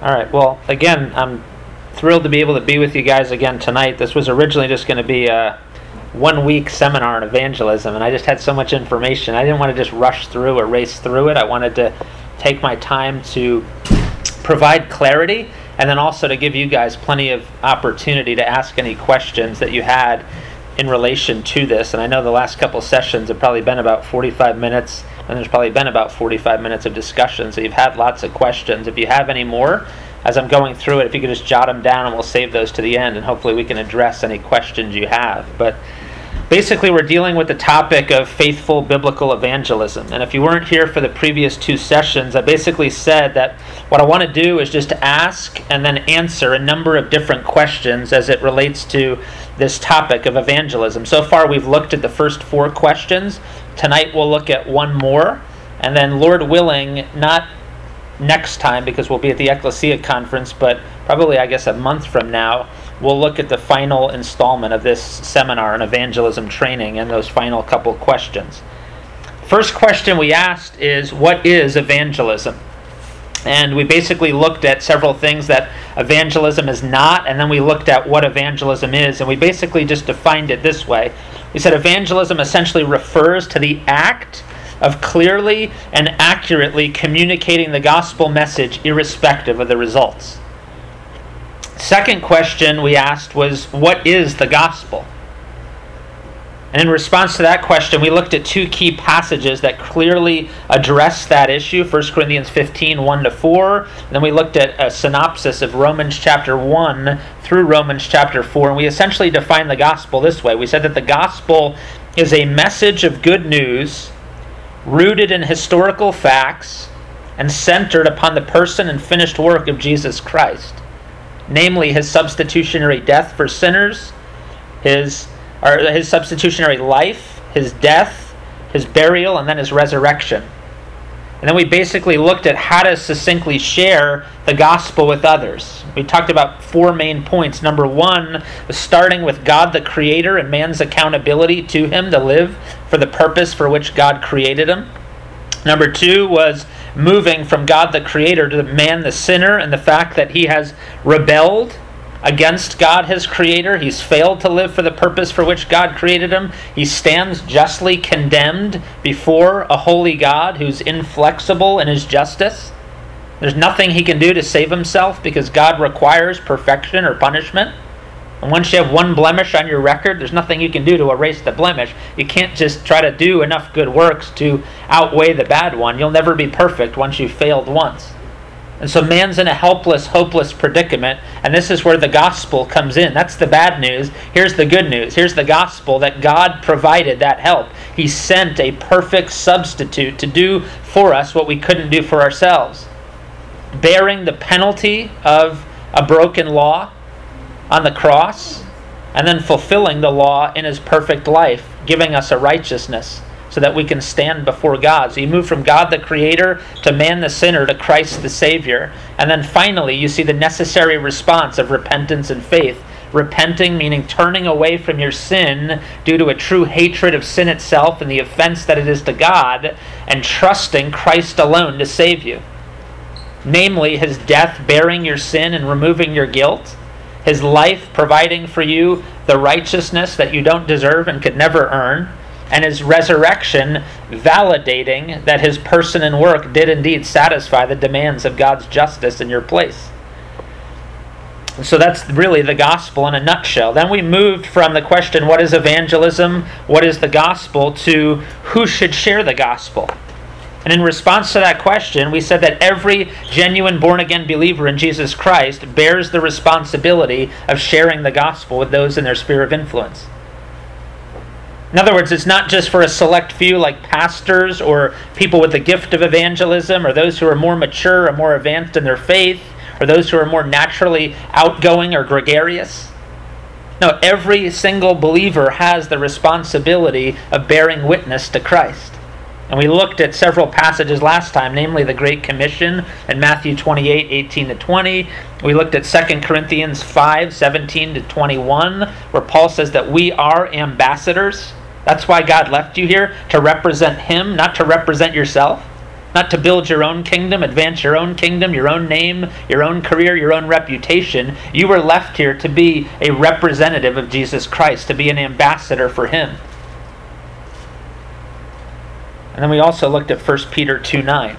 All right. Well, again, I'm thrilled to be able to be with you guys again tonight. This was originally just going to be a one week seminar on evangelism, and I just had so much information. I didn't want to just rush through or race through it. I wanted to take my time to provide clarity and then also to give you guys plenty of opportunity to ask any questions that you had in relation to this. And I know the last couple sessions have probably been about 45 minutes, and there's probably been about 45 minutes of discussion. So you've had lots of questions. If you have any more, as I'm going through it, if you could just jot them down and we'll save those to the end, and hopefully we can address any questions you have. But basically, we're dealing with the topic of faithful biblical evangelism. And if you weren't here for the previous two sessions, I basically said that what I want to do is just ask and then answer a number of different questions as it relates to this topic of evangelism. So far, we've looked at the first four questions. Tonight, we'll look at one more. And then, Lord willing, not next time because we'll be at the Ecclesia conference, but probably, I guess, a month from now, we'll look at the final installment of this seminar on evangelism training and those final couple questions. First question we asked is What is evangelism? And we basically looked at several things that evangelism is not, and then we looked at what evangelism is, and we basically just defined it this way. We said evangelism essentially refers to the act of clearly and accurately communicating the gospel message irrespective of the results. Second question we asked was what is the gospel? And in response to that question, we looked at two key passages that clearly address that issue 1 Corinthians 15, 1 to 4. And then we looked at a synopsis of Romans chapter 1 through Romans chapter 4. And we essentially defined the gospel this way we said that the gospel is a message of good news rooted in historical facts and centered upon the person and finished work of Jesus Christ, namely his substitutionary death for sinners, his, or his substitutionary life, his death, his burial, and then his resurrection. And then we basically looked at how to succinctly share the gospel with others. We talked about four main points. Number one, starting with God the Creator and man's accountability to Him to live for the purpose for which God created him. Number two was moving from God the Creator to man the sinner and the fact that he has rebelled against God, his creator. He's failed to live for the purpose for which God created him. He stands justly condemned before a holy God who's inflexible in his justice. There's nothing he can do to save himself because God requires perfection or punishment. And once you have one blemish on your record, there's nothing you can do to erase the blemish. You can't just try to do enough good works to outweigh the bad one. You'll never be perfect once you've failed once. And so man's in a helpless, hopeless predicament, and this is where the gospel comes in. That's the bad news. Here's the good news. Here's the gospel that God provided that help. He sent a perfect substitute to do for us what we couldn't do for ourselves. Bearing the penalty of a broken law on the cross, and then fulfilling the law in his perfect life, giving us a righteousness so that we can stand before God. So you move from God the Creator to man the sinner to Christ the Savior. And then finally, you see the necessary response of repentance and faith. Repenting meaning turning away from your sin due to a true hatred of sin itself and the offense that it is to God, and trusting Christ alone to save you. Namely, his death bearing your sin and removing your guilt, his life providing for you the righteousness that you don't deserve and could never earn and his resurrection validating that his person and work did indeed satisfy the demands of God's justice in your place. So that's really the gospel in a nutshell. Then we moved from the question, what is evangelism? What is the gospel? to who should share the gospel? And in response to that question, we said that every genuine born again believer in Jesus Christ bears the responsibility of sharing the gospel with those in their sphere of influence. In other words, it's not just for a select few like pastors or people with the gift of evangelism or those who are more mature or more advanced in their faith or those who are more naturally outgoing or gregarious. No, every single believer has the responsibility of bearing witness to Christ. And we looked at several passages last time, namely the Great Commission in Matthew 28 18 to 20. We looked at 2 Corinthians 5 17 to 21, where Paul says that we are ambassadors that's why God left you here, to represent Him, not to represent yourself. not to build your own kingdom, advance your own kingdom, your own name, your own career, your own reputation. You were left here to be a representative of Jesus Christ, to be an ambassador for Him. And then we also looked at 1 Peter 2 9.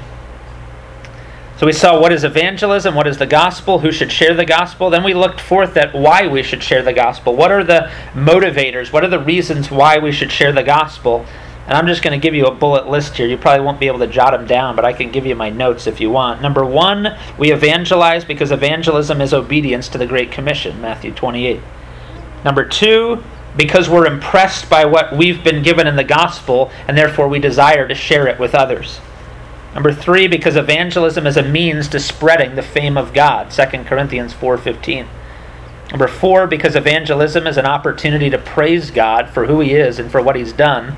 So we saw what is evangelism, what is the gospel, who should share the gospel. Then we looked forth at why we should share the gospel. What are the motivators? What are the reasons why we should share the gospel? And I'm just going to give you a bullet list here. You probably won't be able to jot them down, but I can give you my notes if you want. Number one, we evangelize because evangelism is obedience to the Great Commission, Matthew 28. Number two, because we're impressed by what we've been given in the gospel, and therefore we desire to share it with others. Number three, because evangelism is a means to spreading the fame of God, 2 Corinthians 4.15. Number four, because evangelism is an opportunity to praise God for who he is and for what he's done.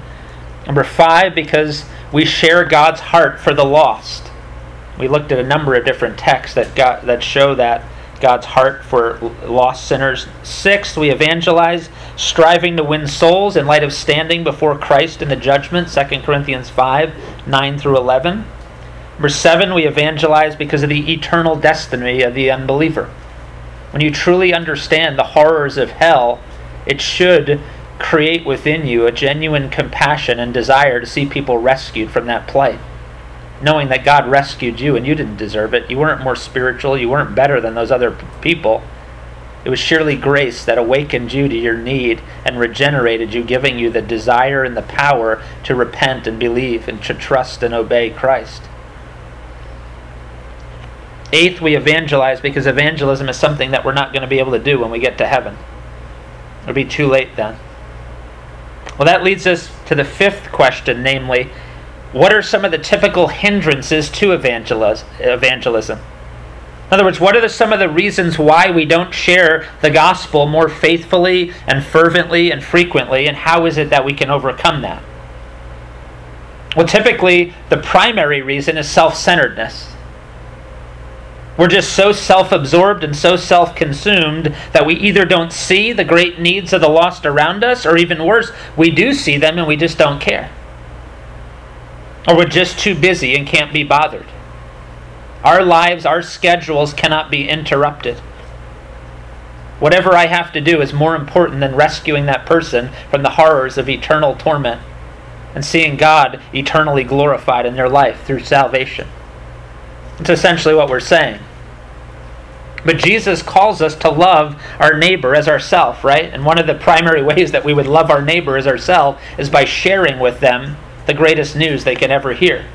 Number five, because we share God's heart for the lost. We looked at a number of different texts that, got, that show that God's heart for lost sinners. Sixth, we evangelize, striving to win souls in light of standing before Christ in the judgment, 2 Corinthians 5 9 through 11. Number seven, we evangelize because of the eternal destiny of the unbeliever. When you truly understand the horrors of hell, it should create within you a genuine compassion and desire to see people rescued from that plight. Knowing that God rescued you and you didn't deserve it. You weren't more spiritual, you weren't better than those other people. It was surely grace that awakened you to your need and regenerated you, giving you the desire and the power to repent and believe and to trust and obey Christ. Eighth, we evangelize because evangelism is something that we're not going to be able to do when we get to heaven. It'll be too late then. Well, that leads us to the fifth question, namely, what are some of the typical hindrances to evangelism? In other words, what are the, some of the reasons why we don't share the gospel more faithfully and fervently and frequently, and how is it that we can overcome that? Well, typically, the primary reason is self centeredness. We're just so self absorbed and so self consumed that we either don't see the great needs of the lost around us, or even worse, we do see them and we just don't care. Or we're just too busy and can't be bothered. Our lives, our schedules cannot be interrupted. Whatever I have to do is more important than rescuing that person from the horrors of eternal torment and seeing God eternally glorified in their life through salvation. It's essentially what we're saying. But Jesus calls us to love our neighbor as ourself, right? And one of the primary ways that we would love our neighbor as ourself is by sharing with them the greatest news they can ever hear.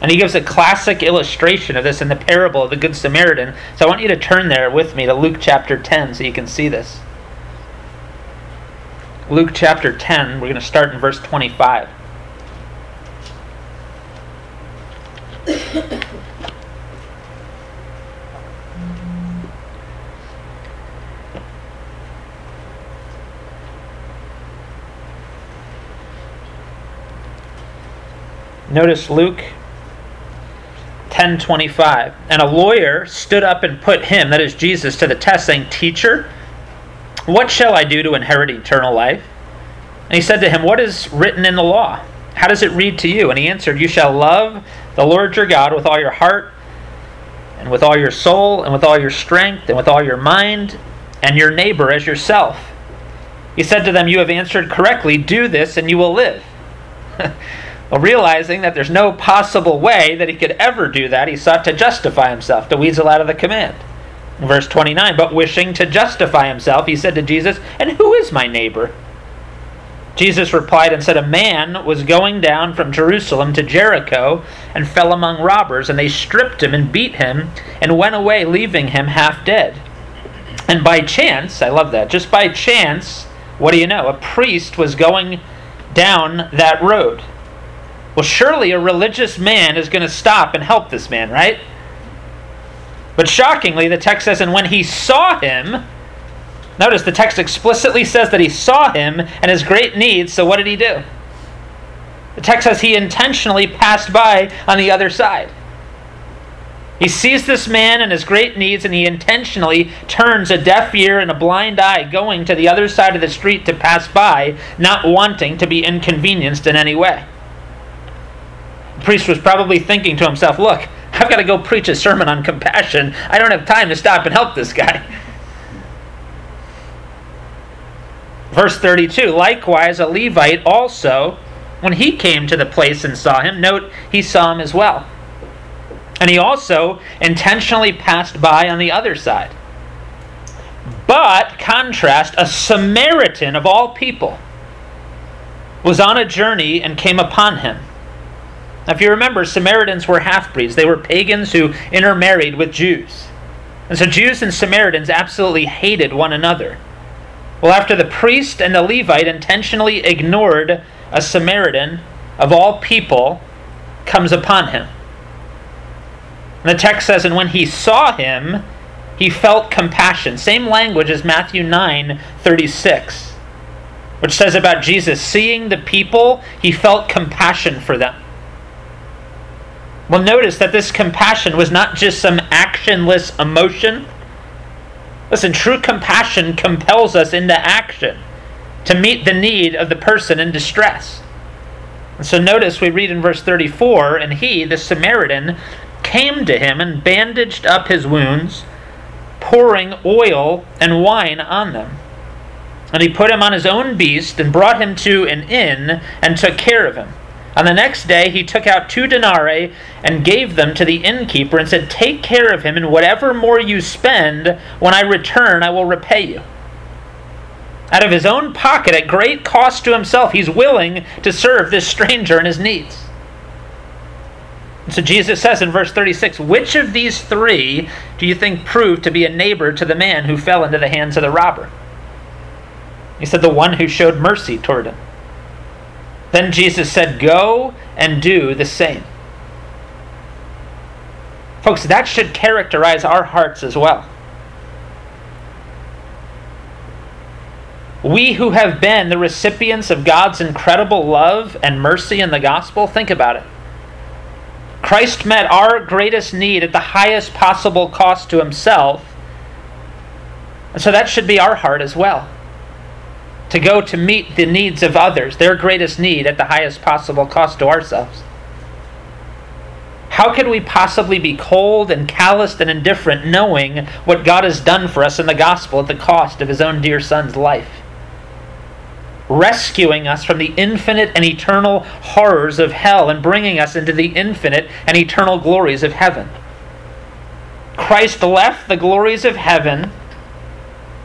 And he gives a classic illustration of this in the parable of the Good Samaritan. So I want you to turn there with me to Luke chapter 10 so you can see this. Luke chapter 10, we're going to start in verse 25. Notice Luke 10:25. And a lawyer stood up and put him, that is Jesus, to the test saying, "Teacher, what shall I do to inherit eternal life?" And he said to him, "What is written in the law? How does it read to you?" And he answered, "You shall love the Lord your God with all your heart and with all your soul and with all your strength and with all your mind and your neighbor as yourself." He said to them, "You have answered correctly. Do this and you will live." Realizing that there's no possible way that he could ever do that, he sought to justify himself, to weasel out of the command. verse 29, but wishing to justify himself, he said to Jesus, And who is my neighbor? Jesus replied and said, A man was going down from Jerusalem to Jericho and fell among robbers, and they stripped him and beat him and went away, leaving him half dead. And by chance, I love that, just by chance, what do you know? A priest was going down that road. Well, surely a religious man is going to stop and help this man, right? But shockingly, the text says, and when he saw him, notice the text explicitly says that he saw him and his great needs, so what did he do? The text says he intentionally passed by on the other side. He sees this man and his great needs, and he intentionally turns a deaf ear and a blind eye, going to the other side of the street to pass by, not wanting to be inconvenienced in any way priest was probably thinking to himself, look, I've got to go preach a sermon on compassion. I don't have time to stop and help this guy. Verse 32 Likewise, a Levite also, when he came to the place and saw him, note he saw him as well. And he also intentionally passed by on the other side. But, contrast, a Samaritan of all people was on a journey and came upon him. Now, if you remember, Samaritans were half breeds. They were pagans who intermarried with Jews. And so Jews and Samaritans absolutely hated one another. Well, after the priest and the Levite intentionally ignored a Samaritan of all people, comes upon him. And the text says, And when he saw him, he felt compassion. Same language as Matthew 9 36, which says about Jesus seeing the people, he felt compassion for them. Well, notice that this compassion was not just some actionless emotion. Listen, true compassion compels us into action to meet the need of the person in distress. And so notice we read in verse 34 and he, the Samaritan, came to him and bandaged up his wounds, pouring oil and wine on them. And he put him on his own beast and brought him to an inn and took care of him. On the next day, he took out two denarii and gave them to the innkeeper and said, Take care of him, and whatever more you spend, when I return, I will repay you. Out of his own pocket, at great cost to himself, he's willing to serve this stranger in his needs. So Jesus says in verse 36 Which of these three do you think proved to be a neighbor to the man who fell into the hands of the robber? He said, The one who showed mercy toward him. Then Jesus said, Go and do the same. Folks, that should characterize our hearts as well. We who have been the recipients of God's incredible love and mercy in the gospel, think about it. Christ met our greatest need at the highest possible cost to himself. And so that should be our heart as well to go to meet the needs of others, their greatest need, at the highest possible cost to ourselves. How could we possibly be cold and calloused and indifferent knowing what God has done for us in the gospel at the cost of his own dear son's life? Rescuing us from the infinite and eternal horrors of hell and bringing us into the infinite and eternal glories of heaven. Christ left the glories of heaven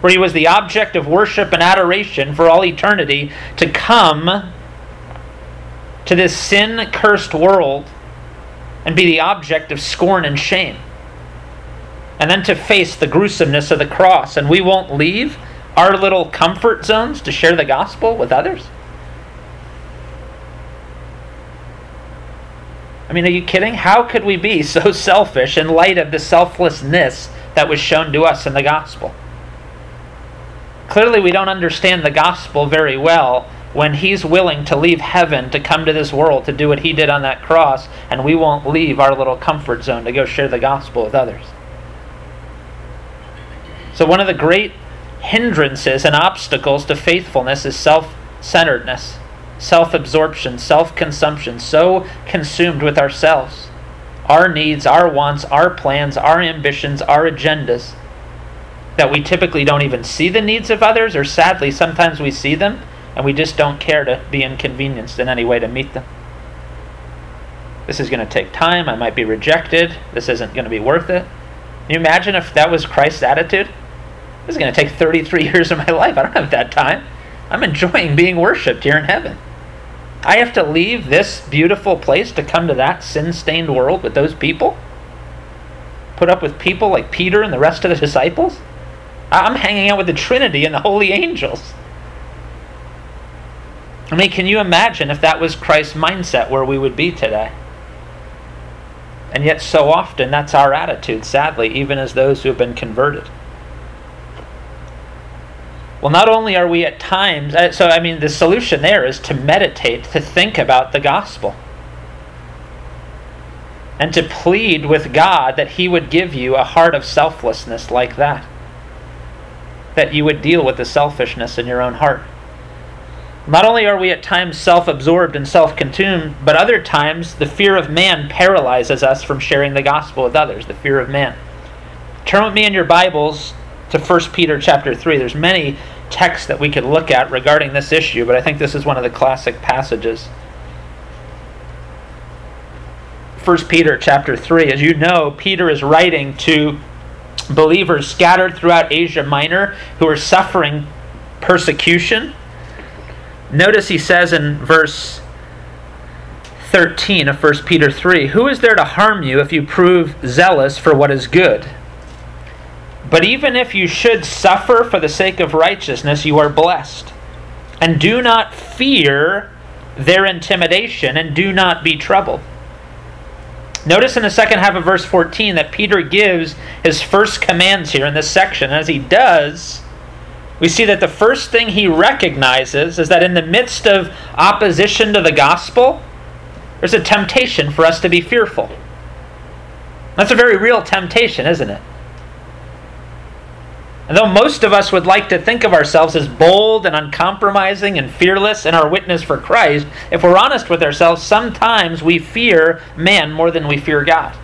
where he was the object of worship and adoration for all eternity, to come to this sin cursed world and be the object of scorn and shame. And then to face the gruesomeness of the cross. And we won't leave our little comfort zones to share the gospel with others? I mean, are you kidding? How could we be so selfish in light of the selflessness that was shown to us in the gospel? Clearly, we don't understand the gospel very well when he's willing to leave heaven to come to this world to do what he did on that cross, and we won't leave our little comfort zone to go share the gospel with others. So, one of the great hindrances and obstacles to faithfulness is self centeredness, self absorption, self consumption, so consumed with ourselves, our needs, our wants, our plans, our ambitions, our agendas that we typically don't even see the needs of others, or sadly, sometimes we see them and we just don't care to be inconvenienced in any way to meet them. This is going to take time. I might be rejected. This isn't going to be worth it. Can you imagine if that was Christ's attitude? This is going to take 33 years of my life. I don't have that time. I'm enjoying being worshiped here in heaven. I have to leave this beautiful place to come to that sin stained world with those people? Put up with people like Peter and the rest of the disciples? I'm hanging out with the Trinity and the holy angels. I mean, can you imagine if that was Christ's mindset where we would be today? And yet, so often, that's our attitude, sadly, even as those who have been converted. Well, not only are we at times, uh, so I mean, the solution there is to meditate, to think about the gospel, and to plead with God that He would give you a heart of selflessness like that that you would deal with the selfishness in your own heart. Not only are we at times self absorbed and self consumed, but other times the fear of man paralyzes us from sharing the gospel with others, the fear of man. Turn with me in your Bibles to 1 Peter chapter 3. There's many texts that we could look at regarding this issue, but I think this is one of the classic passages. 1 Peter chapter 3. As you know, Peter is writing to believers scattered throughout Asia Minor who are suffering persecution. Notice he says in verse 13 of 1 Peter 3 Who is there to harm you if you prove zealous for what is good? But even if you should suffer for the sake of righteousness, you are blessed. And do not fear their intimidation, and do not be troubled. Notice in the second half of verse 14 that Peter gives his first commands here in this section. As he does, we see that the first thing he recognizes is that in the midst of opposition to the gospel, there's a temptation for us to be fearful. That's a very real temptation, isn't it? And though most of us would like to think of ourselves as bold and uncompromising and fearless in our witness for Christ, if we're honest with ourselves, sometimes we fear man more than we fear God.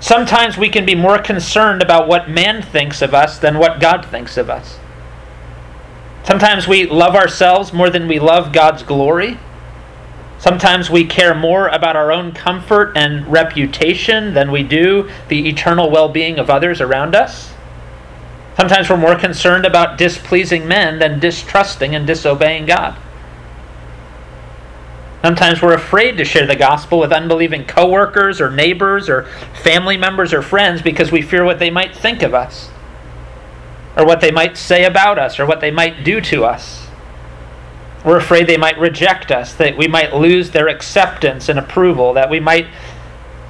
Sometimes we can be more concerned about what man thinks of us than what God thinks of us. Sometimes we love ourselves more than we love God's glory. Sometimes we care more about our own comfort and reputation than we do the eternal well being of others around us. Sometimes we're more concerned about displeasing men than distrusting and disobeying God. Sometimes we're afraid to share the gospel with unbelieving coworkers or neighbors or family members or friends because we fear what they might think of us or what they might say about us or what they might do to us. We're afraid they might reject us, that we might lose their acceptance and approval, that we might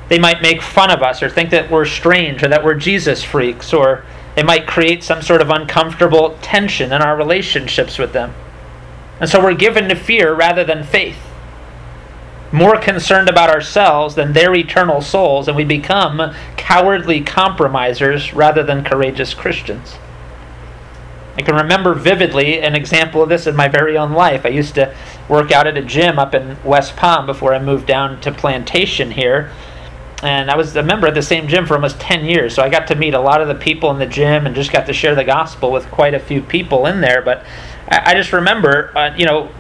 they might make fun of us or think that we're strange or that we're Jesus freaks or it might create some sort of uncomfortable tension in our relationships with them. And so we're given to fear rather than faith. More concerned about ourselves than their eternal souls, and we become cowardly compromisers rather than courageous Christians. I can remember vividly an example of this in my very own life. I used to work out at a gym up in West Palm before I moved down to Plantation here and I was a member of the same gym for almost 10 years. So I got to meet a lot of the people in the gym and just got to share the gospel with quite a few people in there. But I, I just remember, uh, you know,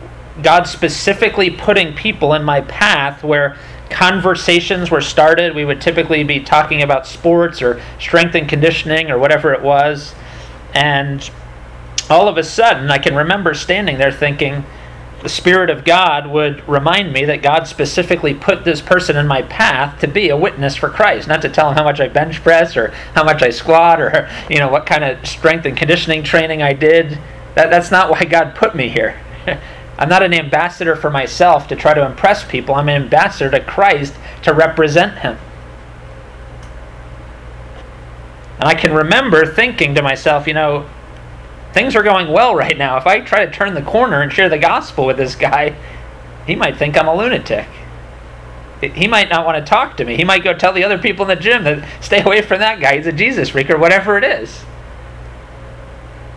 God specifically putting people in my path where conversations were started. We would typically be talking about sports or strength and conditioning or whatever it was. And all of a sudden, I can remember standing there thinking, the Spirit of God would remind me that God specifically put this person in my path to be a witness for Christ, not to tell him how much I bench press or how much I squat or you know what kind of strength and conditioning training I did. That, that's not why God put me here. I'm not an ambassador for myself to try to impress people. I'm an ambassador to Christ to represent Him. And I can remember thinking to myself, you know, things are going well right now. If I try to turn the corner and share the gospel with this guy, he might think I'm a lunatic. He might not want to talk to me. He might go tell the other people in the gym that stay away from that guy. He's a Jesus freak or whatever it is.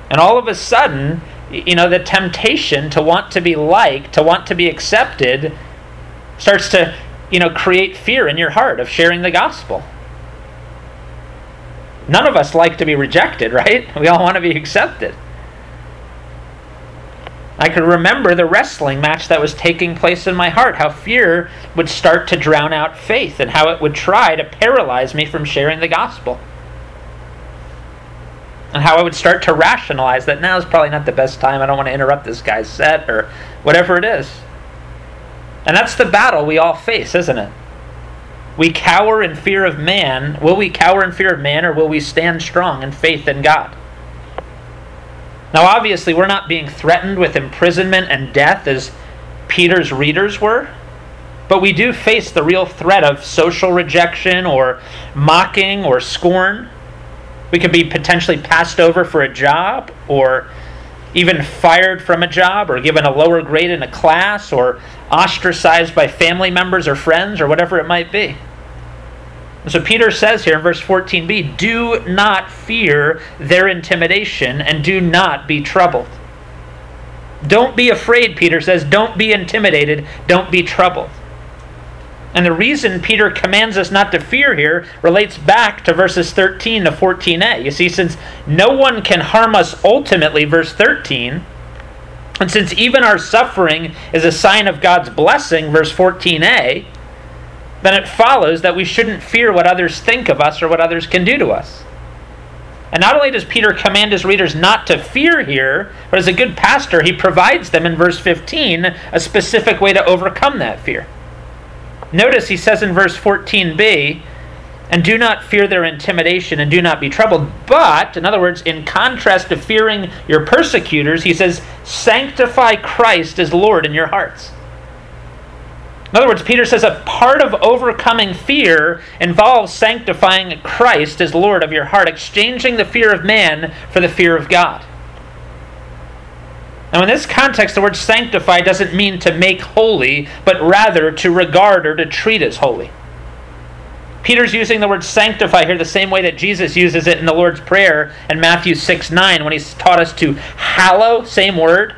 And all of a sudden, you know, the temptation to want to be liked, to want to be accepted, starts to, you know, create fear in your heart of sharing the gospel. None of us like to be rejected, right? We all want to be accepted. I could remember the wrestling match that was taking place in my heart, how fear would start to drown out faith, and how it would try to paralyze me from sharing the gospel. And how I would start to rationalize that now is probably not the best time, I don't want to interrupt this guy's set, or whatever it is. And that's the battle we all face, isn't it? We cower in fear of man. Will we cower in fear of man, or will we stand strong in faith in God? Now, obviously, we're not being threatened with imprisonment and death as Peter's readers were, but we do face the real threat of social rejection or mocking or scorn. We could be potentially passed over for a job or even fired from a job or given a lower grade in a class or ostracized by family members or friends or whatever it might be. So Peter says here in verse 14b do not fear their intimidation and do not be troubled. Don't be afraid, Peter says. Don't be intimidated. Don't be troubled. And the reason Peter commands us not to fear here relates back to verses 13 to 14a. You see, since no one can harm us ultimately, verse 13, and since even our suffering is a sign of God's blessing, verse 14a, then it follows that we shouldn't fear what others think of us or what others can do to us. And not only does Peter command his readers not to fear here, but as a good pastor, he provides them in verse 15 a specific way to overcome that fear. Notice he says in verse 14b, and do not fear their intimidation and do not be troubled. But, in other words, in contrast to fearing your persecutors, he says, sanctify Christ as Lord in your hearts. In other words, Peter says a part of overcoming fear involves sanctifying Christ as Lord of your heart, exchanging the fear of man for the fear of God. Now, in this context, the word sanctify doesn't mean to make holy, but rather to regard or to treat as holy. Peter's using the word sanctify here the same way that Jesus uses it in the Lord's Prayer in Matthew 6 9 when he's taught us to hallow, same word,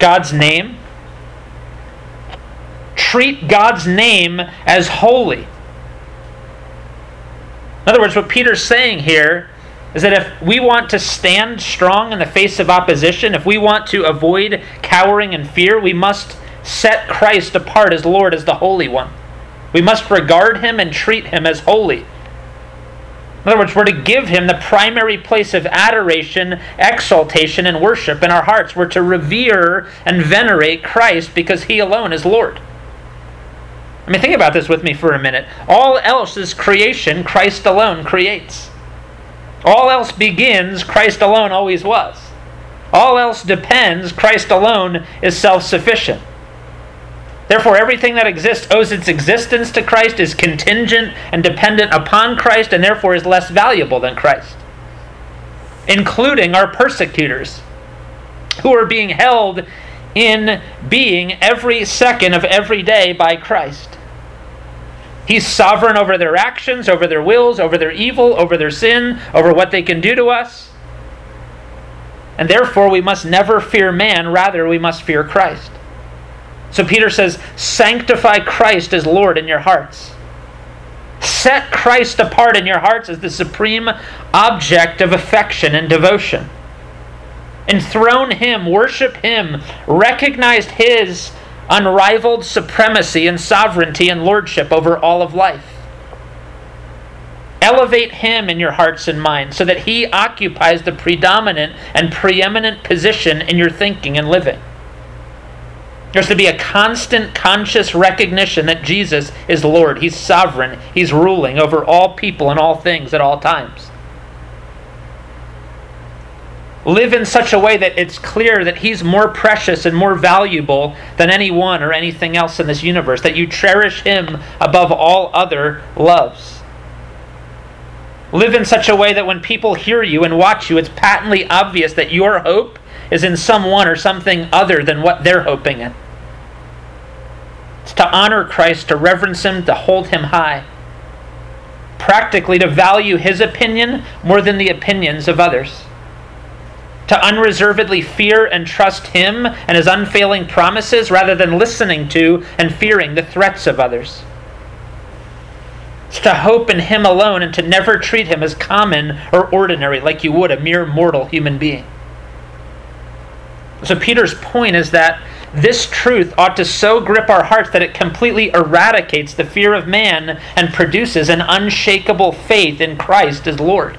God's name. Treat God's name as holy. In other words, what Peter's saying here is that if we want to stand strong in the face of opposition, if we want to avoid cowering and fear, we must set Christ apart as Lord, as the Holy One. We must regard him and treat him as holy. In other words, we're to give him the primary place of adoration, exaltation, and worship in our hearts. We're to revere and venerate Christ because he alone is Lord. I mean, think about this with me for a minute. All else is creation, Christ alone creates. All else begins, Christ alone always was. All else depends, Christ alone is self sufficient. Therefore, everything that exists owes its existence to Christ, is contingent and dependent upon Christ, and therefore is less valuable than Christ, including our persecutors, who are being held in being every second of every day by Christ. He's sovereign over their actions, over their wills, over their evil, over their sin, over what they can do to us. And therefore, we must never fear man, rather, we must fear Christ. So Peter says, Sanctify Christ as Lord in your hearts. Set Christ apart in your hearts as the supreme object of affection and devotion. Enthrone Him, worship Him, recognize His unrivaled supremacy and sovereignty and lordship over all of life. Elevate Him in your hearts and minds so that He occupies the predominant and preeminent position in your thinking and living. There's to be a constant conscious recognition that Jesus is Lord. He's sovereign. He's ruling over all people and all things at all times live in such a way that it's clear that He's more precious and more valuable than anyone or anything else in this universe, that you cherish Him above all other loves. Live in such a way that when people hear you and watch you, it's patently obvious that your hope is in someone or something other than what they're hoping in. It's to honor Christ, to reverence Him, to hold Him high. Practically, to value His opinion more than the opinions of others to unreservedly fear and trust Him and His unfailing promises rather than listening to and fearing the threats of others. It's to hope in Him alone and to never treat Him as common or ordinary like you would a mere mortal human being. So, Peter's point is that this truth ought to so grip our hearts that it completely eradicates the fear of man and produces an unshakable faith in Christ as Lord.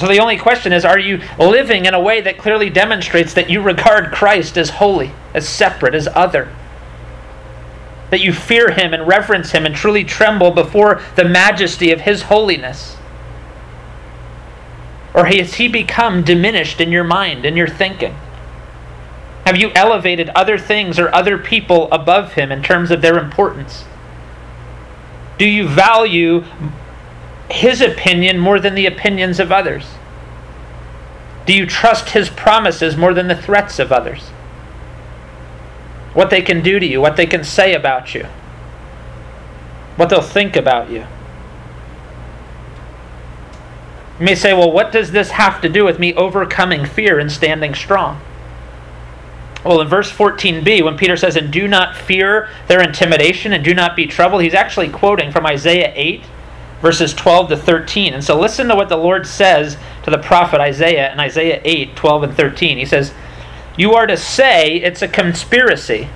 So the only question is are you living in a way that clearly demonstrates that you regard Christ as holy, as separate, as other? That you fear him and reverence him and truly tremble before the majesty of his holiness? Or has he become diminished in your mind, in your thinking? Have you elevated other things or other people above him in terms of their importance? Do you value his opinion more than the opinions of others? Do you trust his promises more than the threats of others? What they can do to you, what they can say about you, what they'll think about you. You may say, well, what does this have to do with me overcoming fear and standing strong? Well, in verse 14b, when Peter says, And do not fear their intimidation and do not be troubled, he's actually quoting from Isaiah 8, verses 12 to 13. And so listen to what the Lord says to the prophet Isaiah in Isaiah 8, 12 and 13. He says, You are to say it's a conspiracy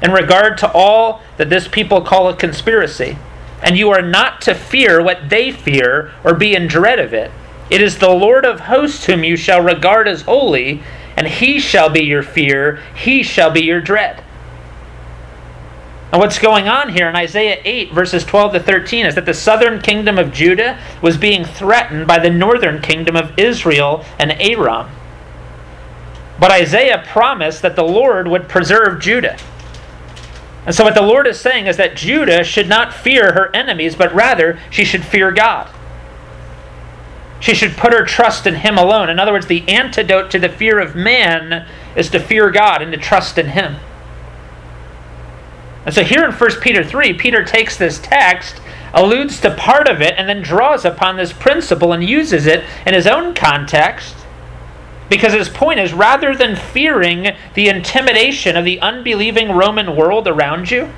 in regard to all that this people call a conspiracy. And you are not to fear what they fear or be in dread of it. It is the Lord of hosts whom you shall regard as holy and he shall be your fear, he shall be your dread. And what's going on here in Isaiah 8, verses 12 to 13, is that the southern kingdom of Judah was being threatened by the northern kingdom of Israel and Aram. But Isaiah promised that the Lord would preserve Judah. And so, what the Lord is saying is that Judah should not fear her enemies, but rather she should fear God. She should put her trust in Him alone. In other words, the antidote to the fear of man is to fear God and to trust in Him. And so here in 1 Peter 3, Peter takes this text, alludes to part of it, and then draws upon this principle and uses it in his own context. Because his point is rather than fearing the intimidation of the unbelieving Roman world around you,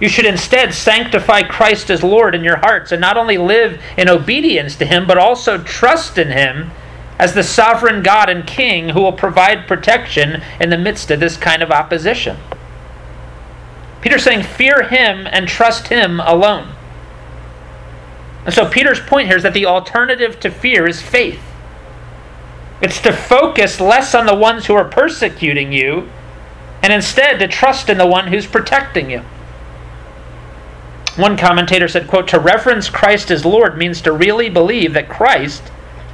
you should instead sanctify Christ as Lord in your hearts and not only live in obedience to Him, but also trust in Him as the sovereign God and King who will provide protection in the midst of this kind of opposition. Peter's saying, fear Him and trust Him alone. And so Peter's point here is that the alternative to fear is faith. It's to focus less on the ones who are persecuting you and instead to trust in the one who's protecting you. One commentator said, quote, to reverence Christ as Lord means to really believe that Christ,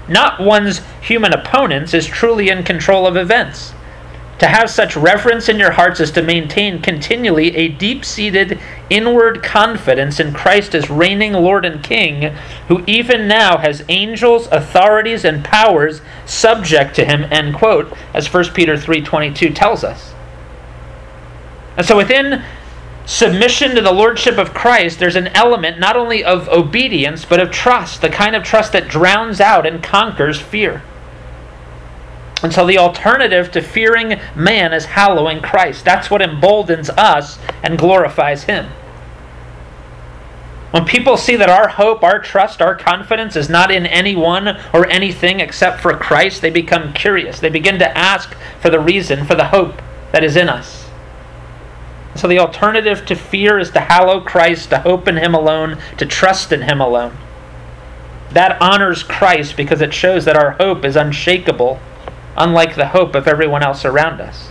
not one's human opponents, is truly in control of events. To have such reverence in your hearts is to maintain continually a deep seated inward confidence in Christ as reigning Lord and King, who even now has angels, authorities, and powers subject to him, end quote, as 1 Peter 3.22 tells us. And so within submission to the lordship of Christ, there's an element not only of obedience, but of trust, the kind of trust that drowns out and conquers fear. And so the alternative to fearing man is hallowing Christ. That's what emboldens us and glorifies Him. When people see that our hope, our trust, our confidence is not in anyone or anything except for Christ, they become curious. They begin to ask for the reason, for the hope that is in us. So the alternative to fear is to hallow Christ, to hope in Him alone, to trust in Him alone. That honors Christ because it shows that our hope is unshakable, unlike the hope of everyone else around us.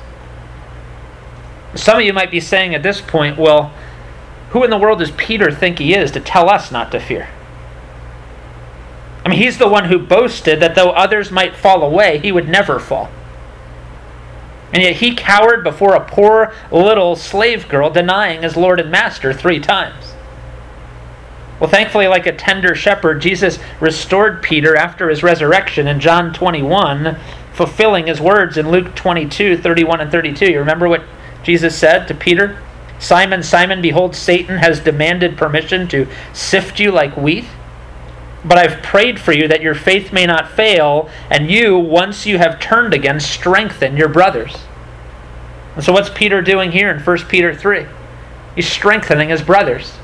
Some of you might be saying at this point, well, who in the world does Peter think he is to tell us not to fear? I mean, he's the one who boasted that though others might fall away, he would never fall. And yet he cowered before a poor little slave girl denying his Lord and Master three times. Well, thankfully, like a tender shepherd, Jesus restored Peter after his resurrection in John 21, fulfilling his words in Luke 22, 31 and 32. You remember what Jesus said to Peter? Simon, Simon, behold, Satan has demanded permission to sift you like wheat. But I've prayed for you that your faith may not fail, and you, once you have turned again, strengthen your brothers. And so, what's Peter doing here in 1 Peter 3? He's strengthening his brothers.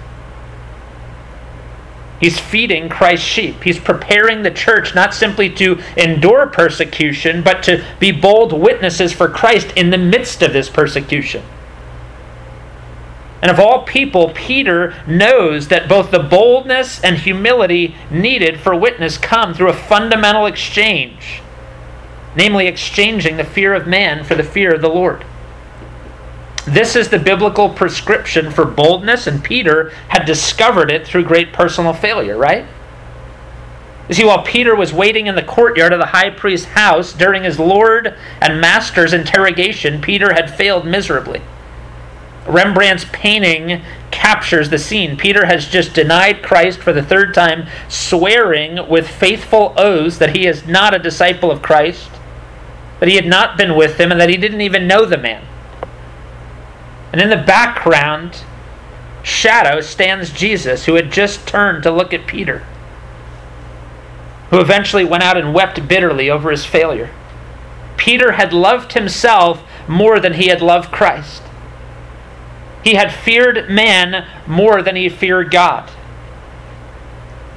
He's feeding Christ's sheep. He's preparing the church not simply to endure persecution, but to be bold witnesses for Christ in the midst of this persecution. And of all people, Peter knows that both the boldness and humility needed for witness come through a fundamental exchange, namely, exchanging the fear of man for the fear of the Lord. This is the biblical prescription for boldness, and Peter had discovered it through great personal failure, right? You see, while Peter was waiting in the courtyard of the high priest's house during his Lord and Master's interrogation, Peter had failed miserably. Rembrandt's painting captures the scene. Peter has just denied Christ for the third time, swearing with faithful oaths that he is not a disciple of Christ, that he had not been with him, and that he didn't even know the man. And in the background, shadow stands Jesus, who had just turned to look at Peter. who eventually went out and wept bitterly over his failure. Peter had loved himself more than he had loved Christ. He had feared man more than he feared God.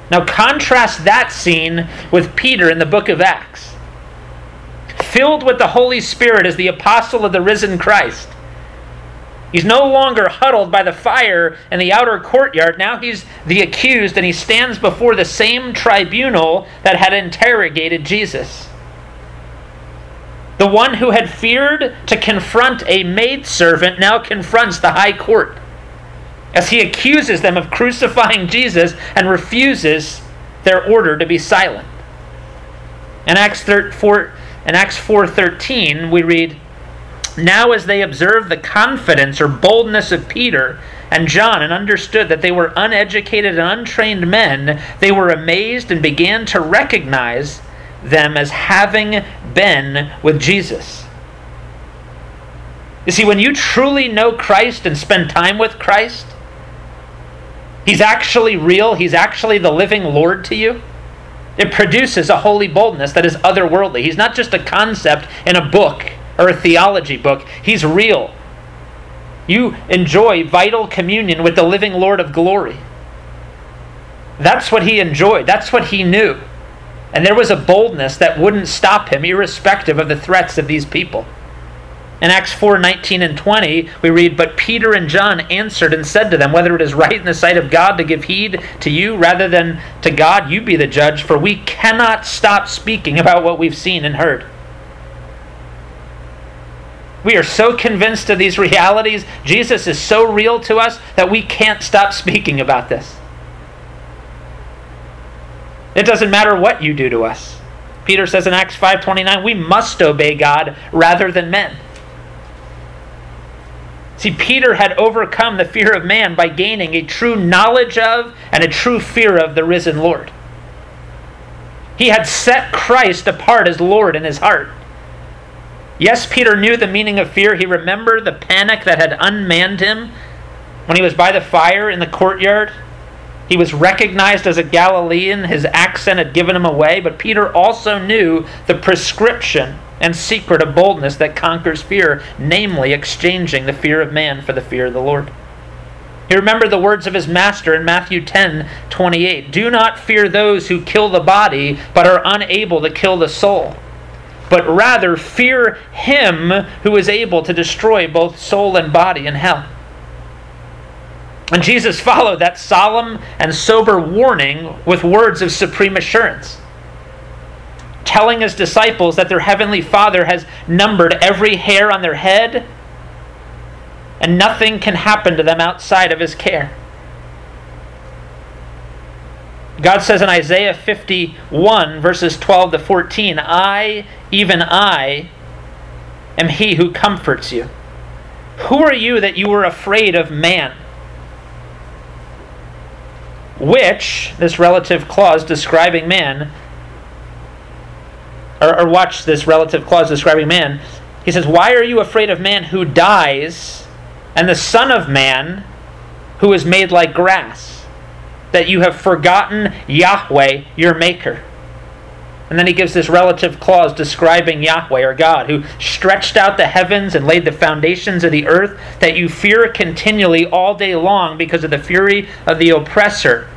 Now, contrast that scene with Peter in the book of Acts. Filled with the Holy Spirit as the apostle of the risen Christ. He's no longer huddled by the fire in the outer courtyard. Now he's the accused and he stands before the same tribunal that had interrogated Jesus. The one who had feared to confront a maidservant now confronts the high court as he accuses them of crucifying Jesus and refuses their order to be silent. In Acts 4, in Acts 4:13 we read now, as they observed the confidence or boldness of Peter and John and understood that they were uneducated and untrained men, they were amazed and began to recognize them as having been with Jesus. You see, when you truly know Christ and spend time with Christ, He's actually real, He's actually the living Lord to you. It produces a holy boldness that is otherworldly. He's not just a concept in a book or a theology book, He's real. You enjoy vital communion with the living Lord of glory. That's what he enjoyed. That's what he knew. And there was a boldness that wouldn't stop him, irrespective of the threats of these people. In Acts 4 19 and 20, we read, But Peter and John answered and said to them, Whether it is right in the sight of God to give heed to you rather than to God, you be the judge, for we cannot stop speaking about what we've seen and heard. We are so convinced of these realities. Jesus is so real to us that we can't stop speaking about this. It doesn't matter what you do to us. Peter says in Acts 5:29, we must obey God rather than men. See, Peter had overcome the fear of man by gaining a true knowledge of and a true fear of the risen Lord. He had set Christ apart as Lord in his heart. Yes, Peter knew the meaning of fear. He remembered the panic that had unmanned him when he was by the fire in the courtyard. He was recognized as a Galilean. His accent had given him away. But Peter also knew the prescription and secret of boldness that conquers fear, namely exchanging the fear of man for the fear of the Lord. He remembered the words of his master in Matthew 10 28. Do not fear those who kill the body, but are unable to kill the soul. But rather fear him who is able to destroy both soul and body in hell. And Jesus followed that solemn and sober warning with words of supreme assurance, telling his disciples that their heavenly Father has numbered every hair on their head and nothing can happen to them outside of his care. God says in Isaiah 51, verses 12 to 14, I, even I, am he who comforts you. Who are you that you were afraid of man? which, this relative clause describing man, or, or, watch this relative clause describing man. He says, Why are you afraid of man who dies, and the Son of Man who is made like grass? That you have forgotten Yahweh, your Maker. And then he gives this relative clause describing Yahweh or God, who stretched out the heavens and laid the foundations of the earth, that you fear continually all day long because of the fury of the oppressor.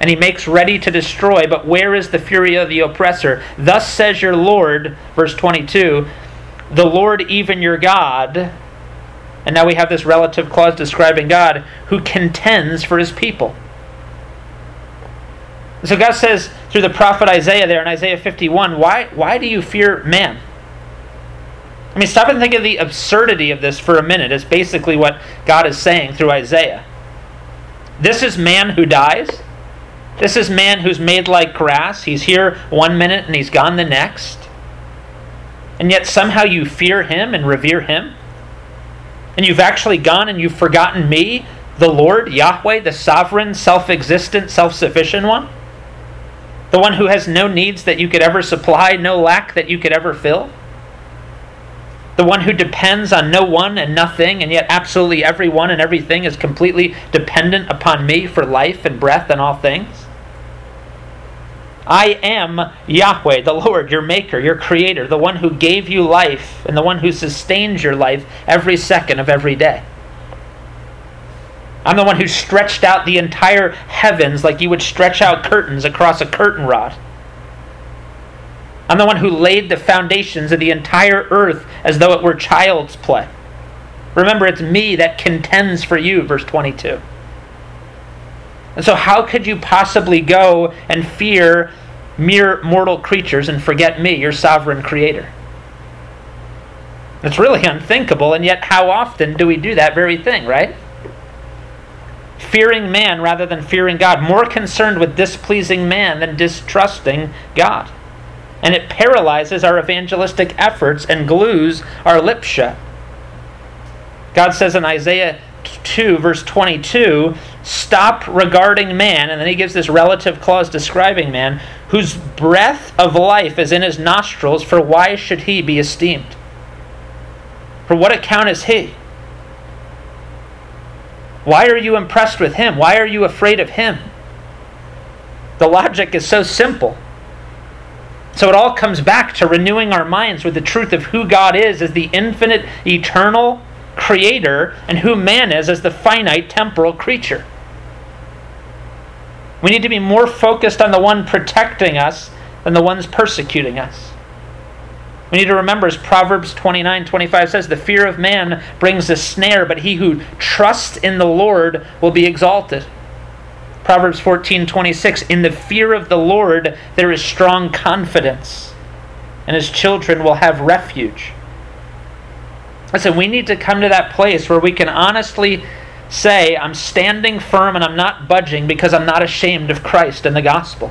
And he makes ready to destroy, but where is the fury of the oppressor? Thus says your Lord, verse 22, the Lord, even your God. And now we have this relative clause describing God, who contends for his people. So God says through the prophet Isaiah there in Isaiah 51, why, why do you fear man? I mean, stop and think of the absurdity of this for a minute. It's basically what God is saying through Isaiah. This is man who dies. This is man who's made like grass. He's here one minute and he's gone the next. And yet somehow you fear him and revere him. And you've actually gone and you've forgotten me, the Lord, Yahweh, the sovereign, self existent, self sufficient one the one who has no needs that you could ever supply, no lack that you could ever fill, the one who depends on no one and nothing, and yet absolutely everyone and everything is completely dependent upon me for life and breath and all things. I am Yahweh, the Lord, your maker, your creator, the one who gave you life and the one who sustains your life every second of every day. I'm the one who stretched out the entire heavens like you would stretch out curtains across a curtain rod. I'm the one who laid the foundations of the entire earth as though it were child's play. Remember, it's me that contends for you, verse 22. And so, how could you possibly go and fear mere mortal creatures and forget me, your sovereign creator? It's really unthinkable, and yet, how often do we do that very thing, right? Fearing man rather than fearing God, more concerned with displeasing man than distrusting God. And it paralyzes our evangelistic efforts and glues our lips shut. God says in Isaiah 2, verse 22, stop regarding man, and then he gives this relative clause describing man, whose breath of life is in his nostrils, for why should he be esteemed? For what account is he? Why are you impressed with him? Why are you afraid of him? The logic is so simple. So it all comes back to renewing our minds with the truth of who God is as the infinite, eternal creator and who man is as the finite, temporal creature. We need to be more focused on the one protecting us than the ones persecuting us. We need to remember, as Proverbs 29 25 says, the fear of man brings a snare, but he who trusts in the Lord will be exalted. Proverbs 14 26, in the fear of the Lord there is strong confidence, and his children will have refuge. Listen, we need to come to that place where we can honestly say, I'm standing firm and I'm not budging because I'm not ashamed of Christ and the gospel.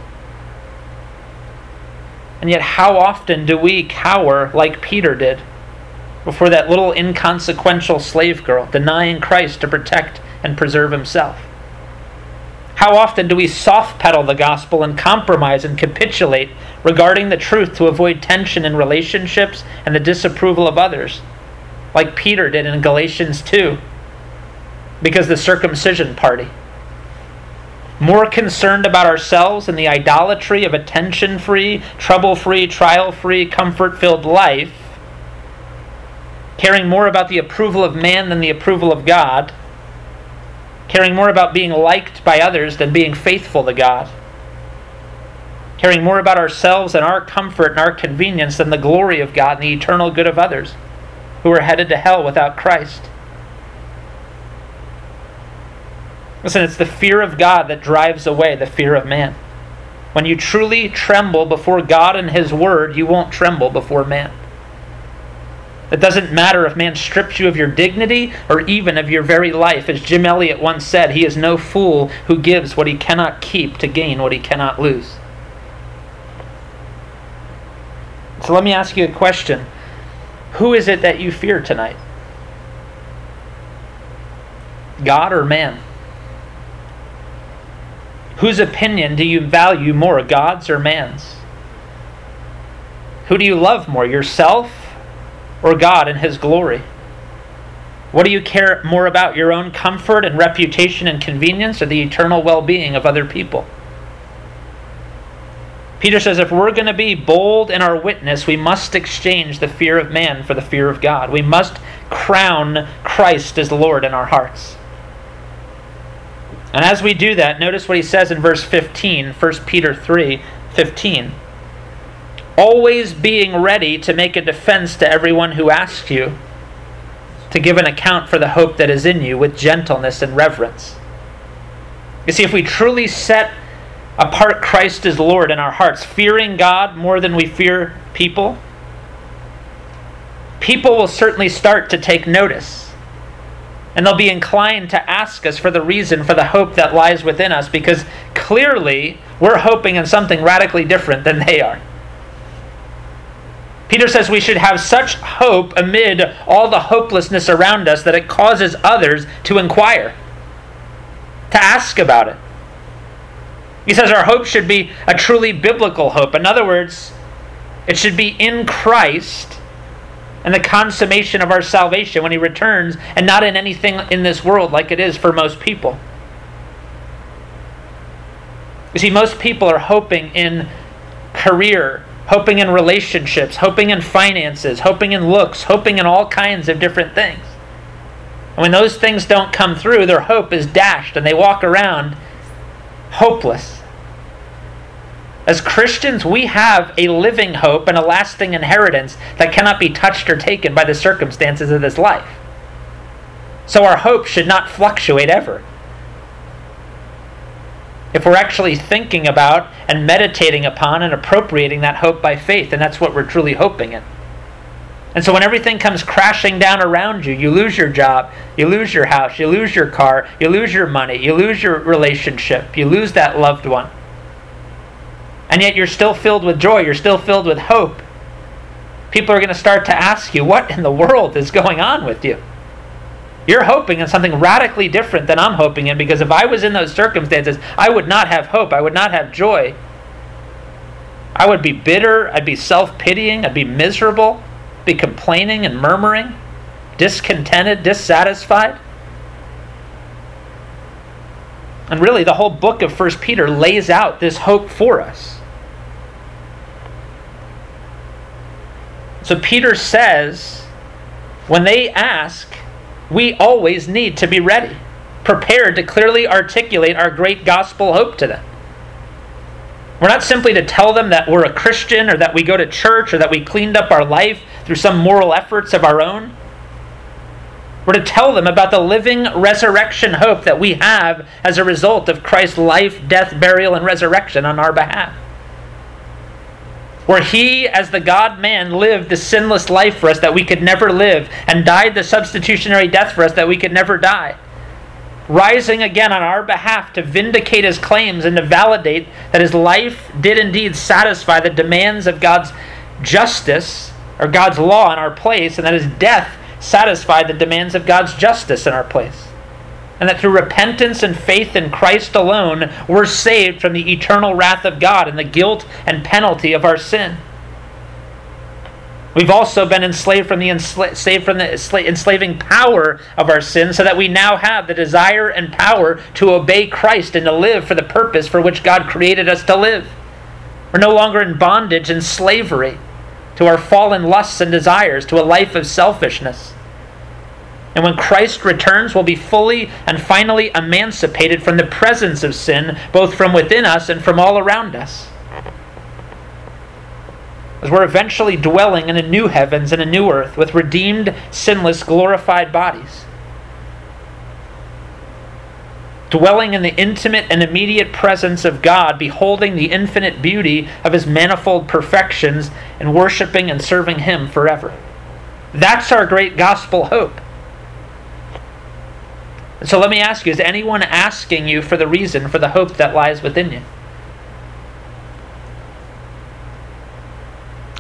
And yet, how often do we cower like Peter did before that little inconsequential slave girl, denying Christ to protect and preserve himself? How often do we soft pedal the gospel and compromise and capitulate regarding the truth to avoid tension in relationships and the disapproval of others, like Peter did in Galatians 2, because the circumcision party? More concerned about ourselves and the idolatry of attention free, trouble free, trial free, comfort filled life, caring more about the approval of man than the approval of God, caring more about being liked by others than being faithful to God, caring more about ourselves and our comfort and our convenience than the glory of God and the eternal good of others who are headed to hell without Christ. Listen, it's the fear of God that drives away the fear of man. When you truly tremble before God and His Word, you won't tremble before man. It doesn't matter if man strips you of your dignity or even of your very life. As Jim Elliot once said, he is no fool who gives what he cannot keep to gain what he cannot lose. So let me ask you a question Who is it that you fear tonight? God or man? Whose opinion do you value more, God's or man's? Who do you love more, yourself or God and His glory? What do you care more about, your own comfort and reputation and convenience, or the eternal well being of other people? Peter says if we're going to be bold in our witness, we must exchange the fear of man for the fear of God. We must crown Christ as Lord in our hearts. And as we do that, notice what he says in verse 15, 1 Peter 3 15. Always being ready to make a defense to everyone who asks you, to give an account for the hope that is in you with gentleness and reverence. You see, if we truly set apart Christ as Lord in our hearts, fearing God more than we fear people, people will certainly start to take notice and they'll be inclined to ask us for the reason for the hope that lies within us because clearly we're hoping in something radically different than they are. Peter says we should have such hope amid all the hopelessness around us that it causes others to inquire, to ask about it. He says our hope should be a truly biblical hope. In other words, it should be in Christ and the consummation of our salvation when He returns, and not in anything in this world like it is for most people. You see, most people are hoping in career, hoping in relationships, hoping in finances, hoping in looks, hoping in all kinds of different things. And when those things don't come through, their hope is dashed and they walk around hopeless. As Christians, we have a living hope and a lasting inheritance that cannot be touched or taken by the circumstances of this life. So our hope should not fluctuate ever. If we're actually thinking about and meditating upon and appropriating that hope by faith, and that's what we're truly hoping in. And so when everything comes crashing down around you, you lose your job, you lose your house, you lose your car, you lose your money, you lose your relationship, you lose that loved one and yet you're still filled with joy, you're still filled with hope, people are going to start to ask you, What in the world is going on with you? You're hoping in something radically different than I'm hoping in because if I was in those circumstances, I would not have hope, I would not have joy. I would be bitter, I'd be self pitying, I'd be miserable, be complaining and murmuring, discontented, dissatisfied. And really, the whole book of 1 Peter lays out this hope for us. So Peter says, when they ask, we always need to be ready, prepared to clearly articulate our great gospel hope to them. We're not simply to tell them that we're a Christian or that we go to church or that we cleaned up our life through some moral efforts of our own. We're to tell them about the living resurrection hope that we have as a result of Christ's life, death, burial, and resurrection on our behalf where he, as the God man, lived the sinless life for us that we could never live, and died the substitutionary death for us that we could never die. Rising again on our behalf to vindicate his claims and to validate that his life did indeed satisfy the demands of God's justice or God's law in our place, and that his death satisfied the demands of God's justice in our place and that through repentance and faith in Christ alone, we're saved from the eternal wrath of God and the guilt and penalty of our sin. We've also been enslaved from the enslaved from the enslaving power of our sin, so that we now have the desire and power to obey Christ and to live for the purpose for which God created us to live. We're no longer in bondage and slavery to our fallen lusts and desires, to a life of selfishness. And when Christ returns, we'll be fully and finally emancipated from the presence of sin, both from within us and from all around us. As we're eventually dwelling in a new heavens and a new earth with redeemed, sinless, glorified bodies. Dwelling in the intimate and immediate presence of God, beholding the infinite beauty of His manifold perfections, and worshiping and serving Him forever. That's our great gospel hope. So let me ask you is anyone asking you for the reason for the hope that lies within you?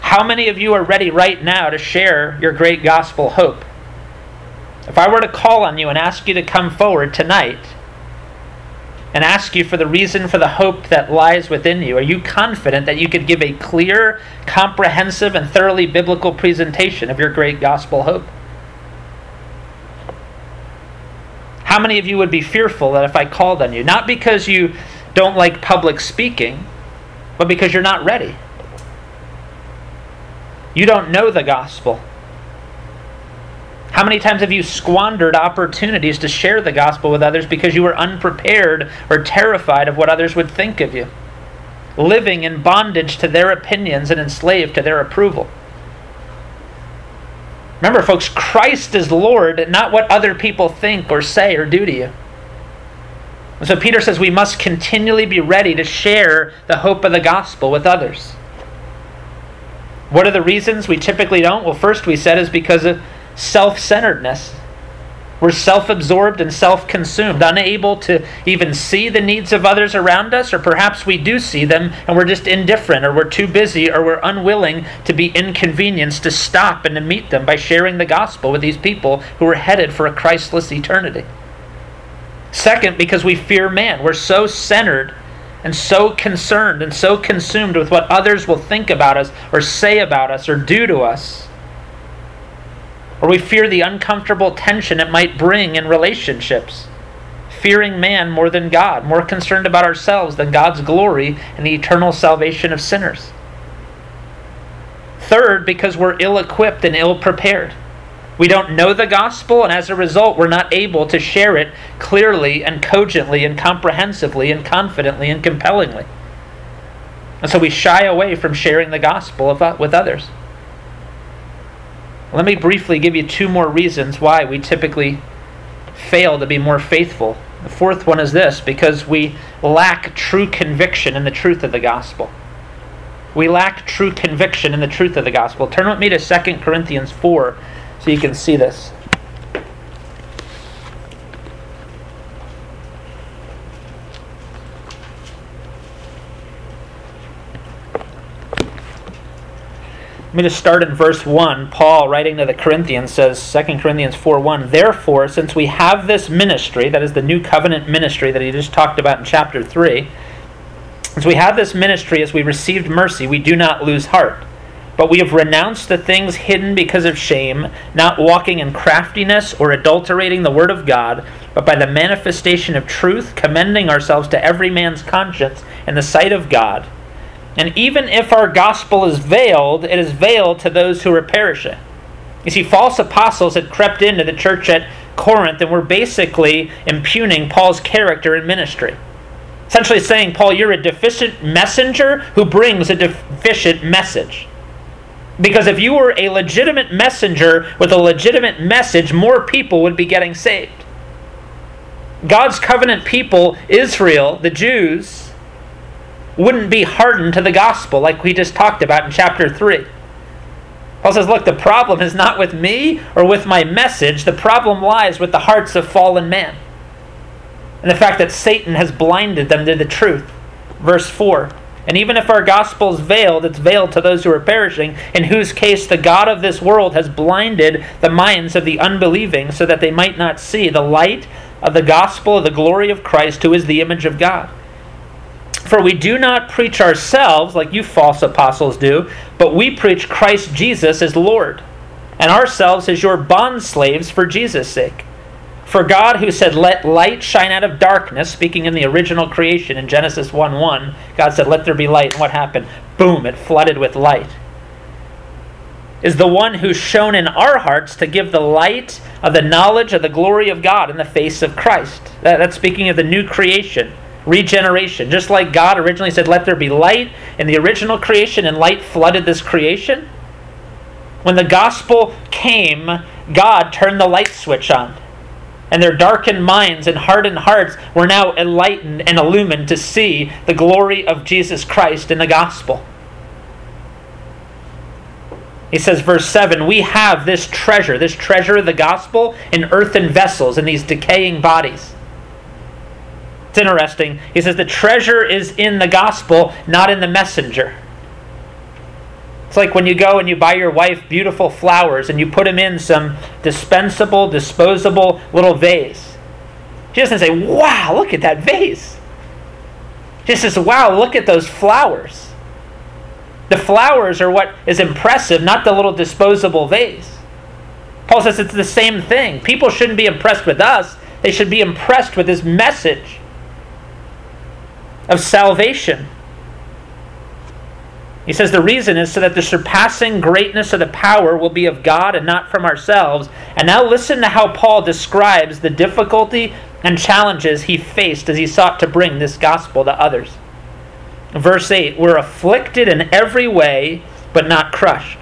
How many of you are ready right now to share your great gospel hope? If I were to call on you and ask you to come forward tonight and ask you for the reason for the hope that lies within you, are you confident that you could give a clear, comprehensive, and thoroughly biblical presentation of your great gospel hope? How many of you would be fearful that if I called on you? Not because you don't like public speaking, but because you're not ready. You don't know the gospel. How many times have you squandered opportunities to share the gospel with others because you were unprepared or terrified of what others would think of you? Living in bondage to their opinions and enslaved to their approval. Remember, folks, Christ is Lord, not what other people think or say or do to you. And so Peter says we must continually be ready to share the hope of the gospel with others. What are the reasons we typically don't? Well, first we said is because of self centeredness. We're self absorbed and self consumed, unable to even see the needs of others around us, or perhaps we do see them and we're just indifferent, or we're too busy, or we're unwilling to be inconvenienced to stop and to meet them by sharing the gospel with these people who are headed for a Christless eternity. Second, because we fear man. We're so centered and so concerned and so consumed with what others will think about us, or say about us, or do to us or we fear the uncomfortable tension it might bring in relationships. Fearing man more than God, more concerned about ourselves than God's glory and the eternal salvation of sinners. Third, because we're ill equipped and ill prepared. We don't know the gospel, and as a result, we're not able to share it clearly and cogently and comprehensively and confidently and compellingly. And so we shy away from sharing the gospel with others. Let me briefly give you two more reasons why we typically fail to be more faithful. The fourth one is this because we lack true conviction in the truth of the gospel. We lack true conviction in the truth of the gospel. Turn with me to 2 Corinthians 4 so you can see this. Let me just start in verse 1. Paul, writing to the Corinthians, says, 2 Corinthians 4 1, Therefore, since we have this ministry, that is the new covenant ministry that he just talked about in chapter 3, since we have this ministry as we received mercy, we do not lose heart. But we have renounced the things hidden because of shame, not walking in craftiness or adulterating the word of God, but by the manifestation of truth, commending ourselves to every man's conscience in the sight of God. And even if our gospel is veiled, it is veiled to those who are perishing. You see, false apostles had crept into the church at Corinth and were basically impugning Paul's character and ministry. Essentially saying, Paul, you're a deficient messenger who brings a deficient message. Because if you were a legitimate messenger with a legitimate message, more people would be getting saved. God's covenant people, Israel, the Jews, wouldn't be hardened to the gospel like we just talked about in chapter 3. Paul says, Look, the problem is not with me or with my message. The problem lies with the hearts of fallen man. And the fact that Satan has blinded them to the truth. Verse 4 And even if our gospel is veiled, it's veiled to those who are perishing, in whose case the God of this world has blinded the minds of the unbelieving, so that they might not see the light of the gospel of the glory of Christ, who is the image of God. For we do not preach ourselves like you false apostles do, but we preach Christ Jesus as Lord, and ourselves as your bondslaves for Jesus' sake. For God, who said, Let light shine out of darkness, speaking in the original creation in Genesis 1 1, God said, Let there be light. And what happened? Boom, it flooded with light. Is the one who's shone in our hearts to give the light of the knowledge of the glory of God in the face of Christ. that's speaking of the new creation regeneration. Just like God originally said, Let there be light in the original creation, and light flooded this creation. When the gospel came, God turned the light switch on. And their darkened minds and hardened hearts were now enlightened and illumined to see the glory of Jesus Christ in the gospel. He says, verse 7 We have this treasure, this treasure of the gospel, in earthen vessels, in these decaying bodies it's interesting. He says the treasure is in the gospel, not in the messenger. It's like when you go and you buy your wife beautiful flowers and you put them in some dispensable, disposable little vase. She doesn't say, Wow, look at that vase. She says, Wow, look at those flowers. The flowers are what is impressive, not the little disposable vase. Paul says it's the same thing. People shouldn't be impressed with us, they should be impressed with his message of salvation. He says the reason is so that the surpassing greatness of the power will be of God and not from ourselves. And now listen to how Paul describes the difficulty and challenges he faced as he sought to bring this gospel to others. Verse 8 We're afflicted in every way, but not crushed,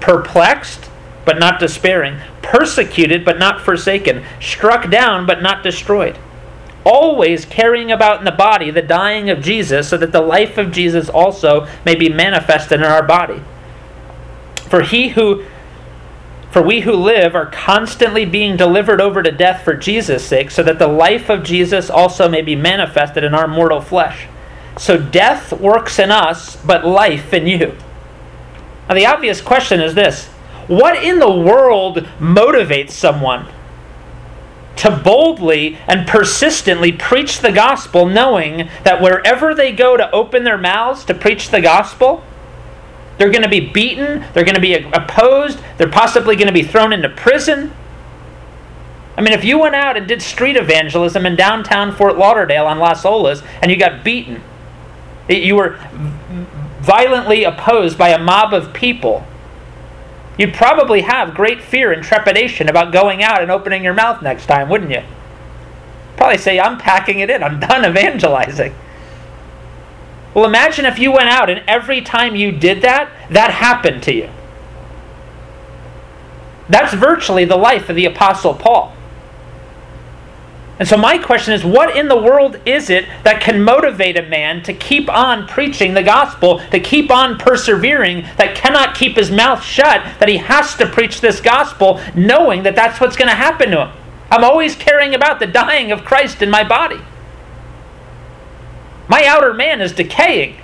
perplexed, but not despairing, persecuted, but not forsaken, struck down, but not destroyed always carrying about in the body the dying of Jesus, so that the life of Jesus also may be manifested in our body. For he who for we who live are constantly being delivered over to death for Jesus' sake, so that the life of Jesus also may be manifested in our mortal flesh. So death works in us, but life in you. Now, the obvious question is this What in the world motivates someone to boldly and persistently preach the gospel, knowing that wherever they go to open their mouths to preach the gospel, they're going to be beaten, they're going to be opposed, they're possibly going to be thrown into prison. I mean, if you went out and did street evangelism in downtown Fort Lauderdale on Las Olas and you got beaten, you were violently opposed by a mob of people You'd probably have great fear and trepidation about going out and opening your mouth next time, wouldn't you? Probably say, I'm packing it in. I'm done evangelizing. Well, imagine if you went out and every time you did that, that happened to you. That's virtually the life of the Apostle Paul. And so, my question is what in the world is it that can motivate a man to keep on preaching the gospel, to keep on persevering, that cannot keep his mouth shut, that he has to preach this gospel, knowing that that's what's going to happen to him? I'm always caring about the dying of Christ in my body. My outer man is decaying.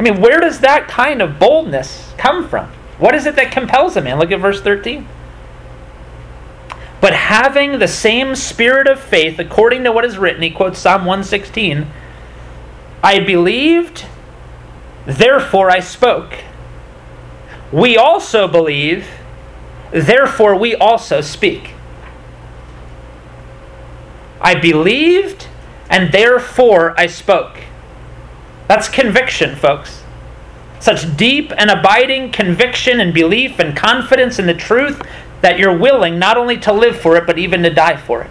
I mean, where does that kind of boldness come from? What is it that compels a man? Look at verse 13. But having the same spirit of faith, according to what is written, he quotes Psalm 116 I believed, therefore I spoke. We also believe, therefore we also speak. I believed, and therefore I spoke. That's conviction, folks. Such deep and abiding conviction and belief and confidence in the truth that you're willing not only to live for it, but even to die for it.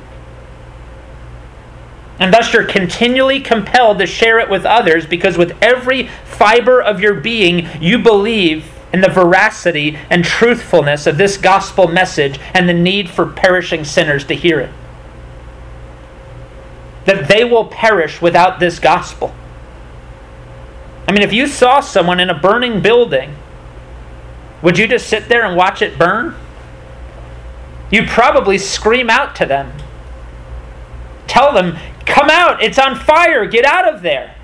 And thus you're continually compelled to share it with others because with every fiber of your being, you believe in the veracity and truthfulness of this gospel message and the need for perishing sinners to hear it that they will perish without this gospel. I mean, if you saw someone in a burning building, would you just sit there and watch it burn? You'd probably scream out to them. Tell them, come out, it's on fire, get out of there.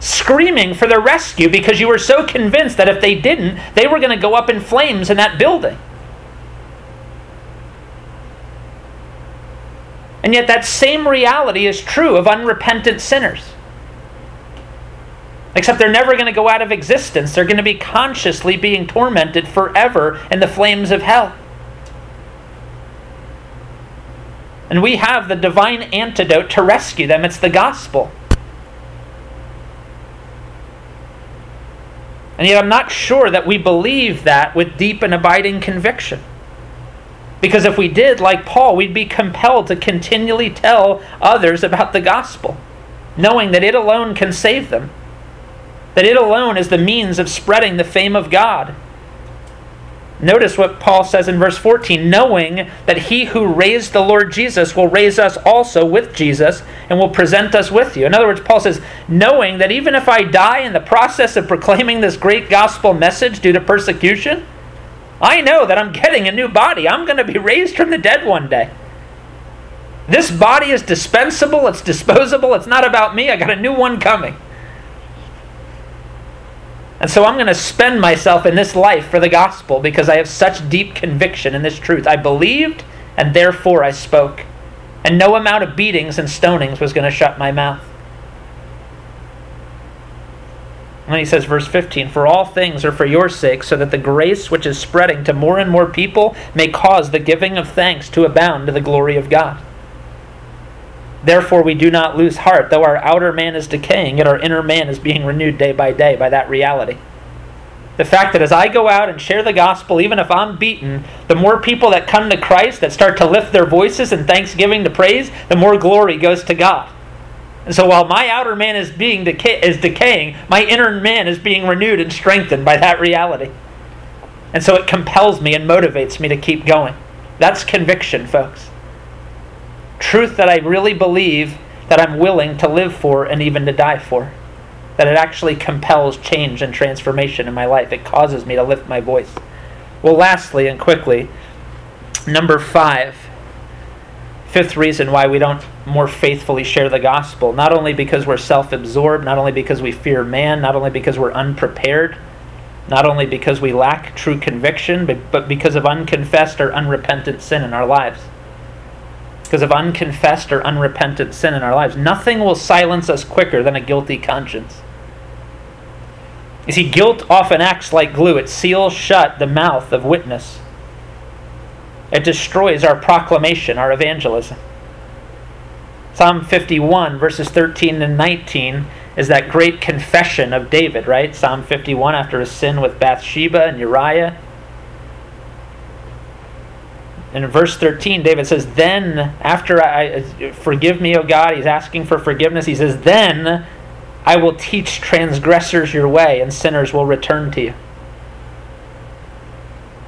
Screaming for their rescue because you were so convinced that if they didn't, they were going to go up in flames in that building. And yet, that same reality is true of unrepentant sinners. Except they're never going to go out of existence. They're going to be consciously being tormented forever in the flames of hell. And we have the divine antidote to rescue them it's the gospel. And yet, I'm not sure that we believe that with deep and abiding conviction. Because if we did, like Paul, we'd be compelled to continually tell others about the gospel, knowing that it alone can save them, that it alone is the means of spreading the fame of God. Notice what Paul says in verse 14 knowing that he who raised the Lord Jesus will raise us also with Jesus and will present us with you. In other words, Paul says, knowing that even if I die in the process of proclaiming this great gospel message due to persecution, I know that I'm getting a new body. I'm going to be raised from the dead one day. This body is dispensable, it's disposable, it's not about me. I got a new one coming. And so I'm going to spend myself in this life for the gospel because I have such deep conviction in this truth. I believed, and therefore I spoke. And no amount of beatings and stonings was going to shut my mouth. And he says, verse 15, For all things are for your sake, so that the grace which is spreading to more and more people may cause the giving of thanks to abound to the glory of God. Therefore, we do not lose heart, though our outer man is decaying, yet our inner man is being renewed day by day by that reality. The fact that as I go out and share the gospel, even if I'm beaten, the more people that come to Christ, that start to lift their voices in thanksgiving to praise, the more glory goes to God. And so while my outer man is being decay- is decaying, my inner man is being renewed and strengthened by that reality. And so it compels me and motivates me to keep going. That's conviction, folks. Truth that I really believe that I'm willing to live for and even to die for. That it actually compels change and transformation in my life. It causes me to lift my voice. Well, lastly and quickly, number five Fifth reason why we don't more faithfully share the gospel, not only because we're self absorbed, not only because we fear man, not only because we're unprepared, not only because we lack true conviction, but, but because of unconfessed or unrepentant sin in our lives. Because of unconfessed or unrepentant sin in our lives. Nothing will silence us quicker than a guilty conscience. You see, guilt often acts like glue, it seals shut the mouth of witness. It destroys our proclamation, our evangelism. Psalm 51, verses 13 and 19, is that great confession of David, right? Psalm 51 after his sin with Bathsheba and Uriah. In verse 13, David says, Then, after I, forgive me, O God, he's asking for forgiveness. He says, Then I will teach transgressors your way, and sinners will return to you.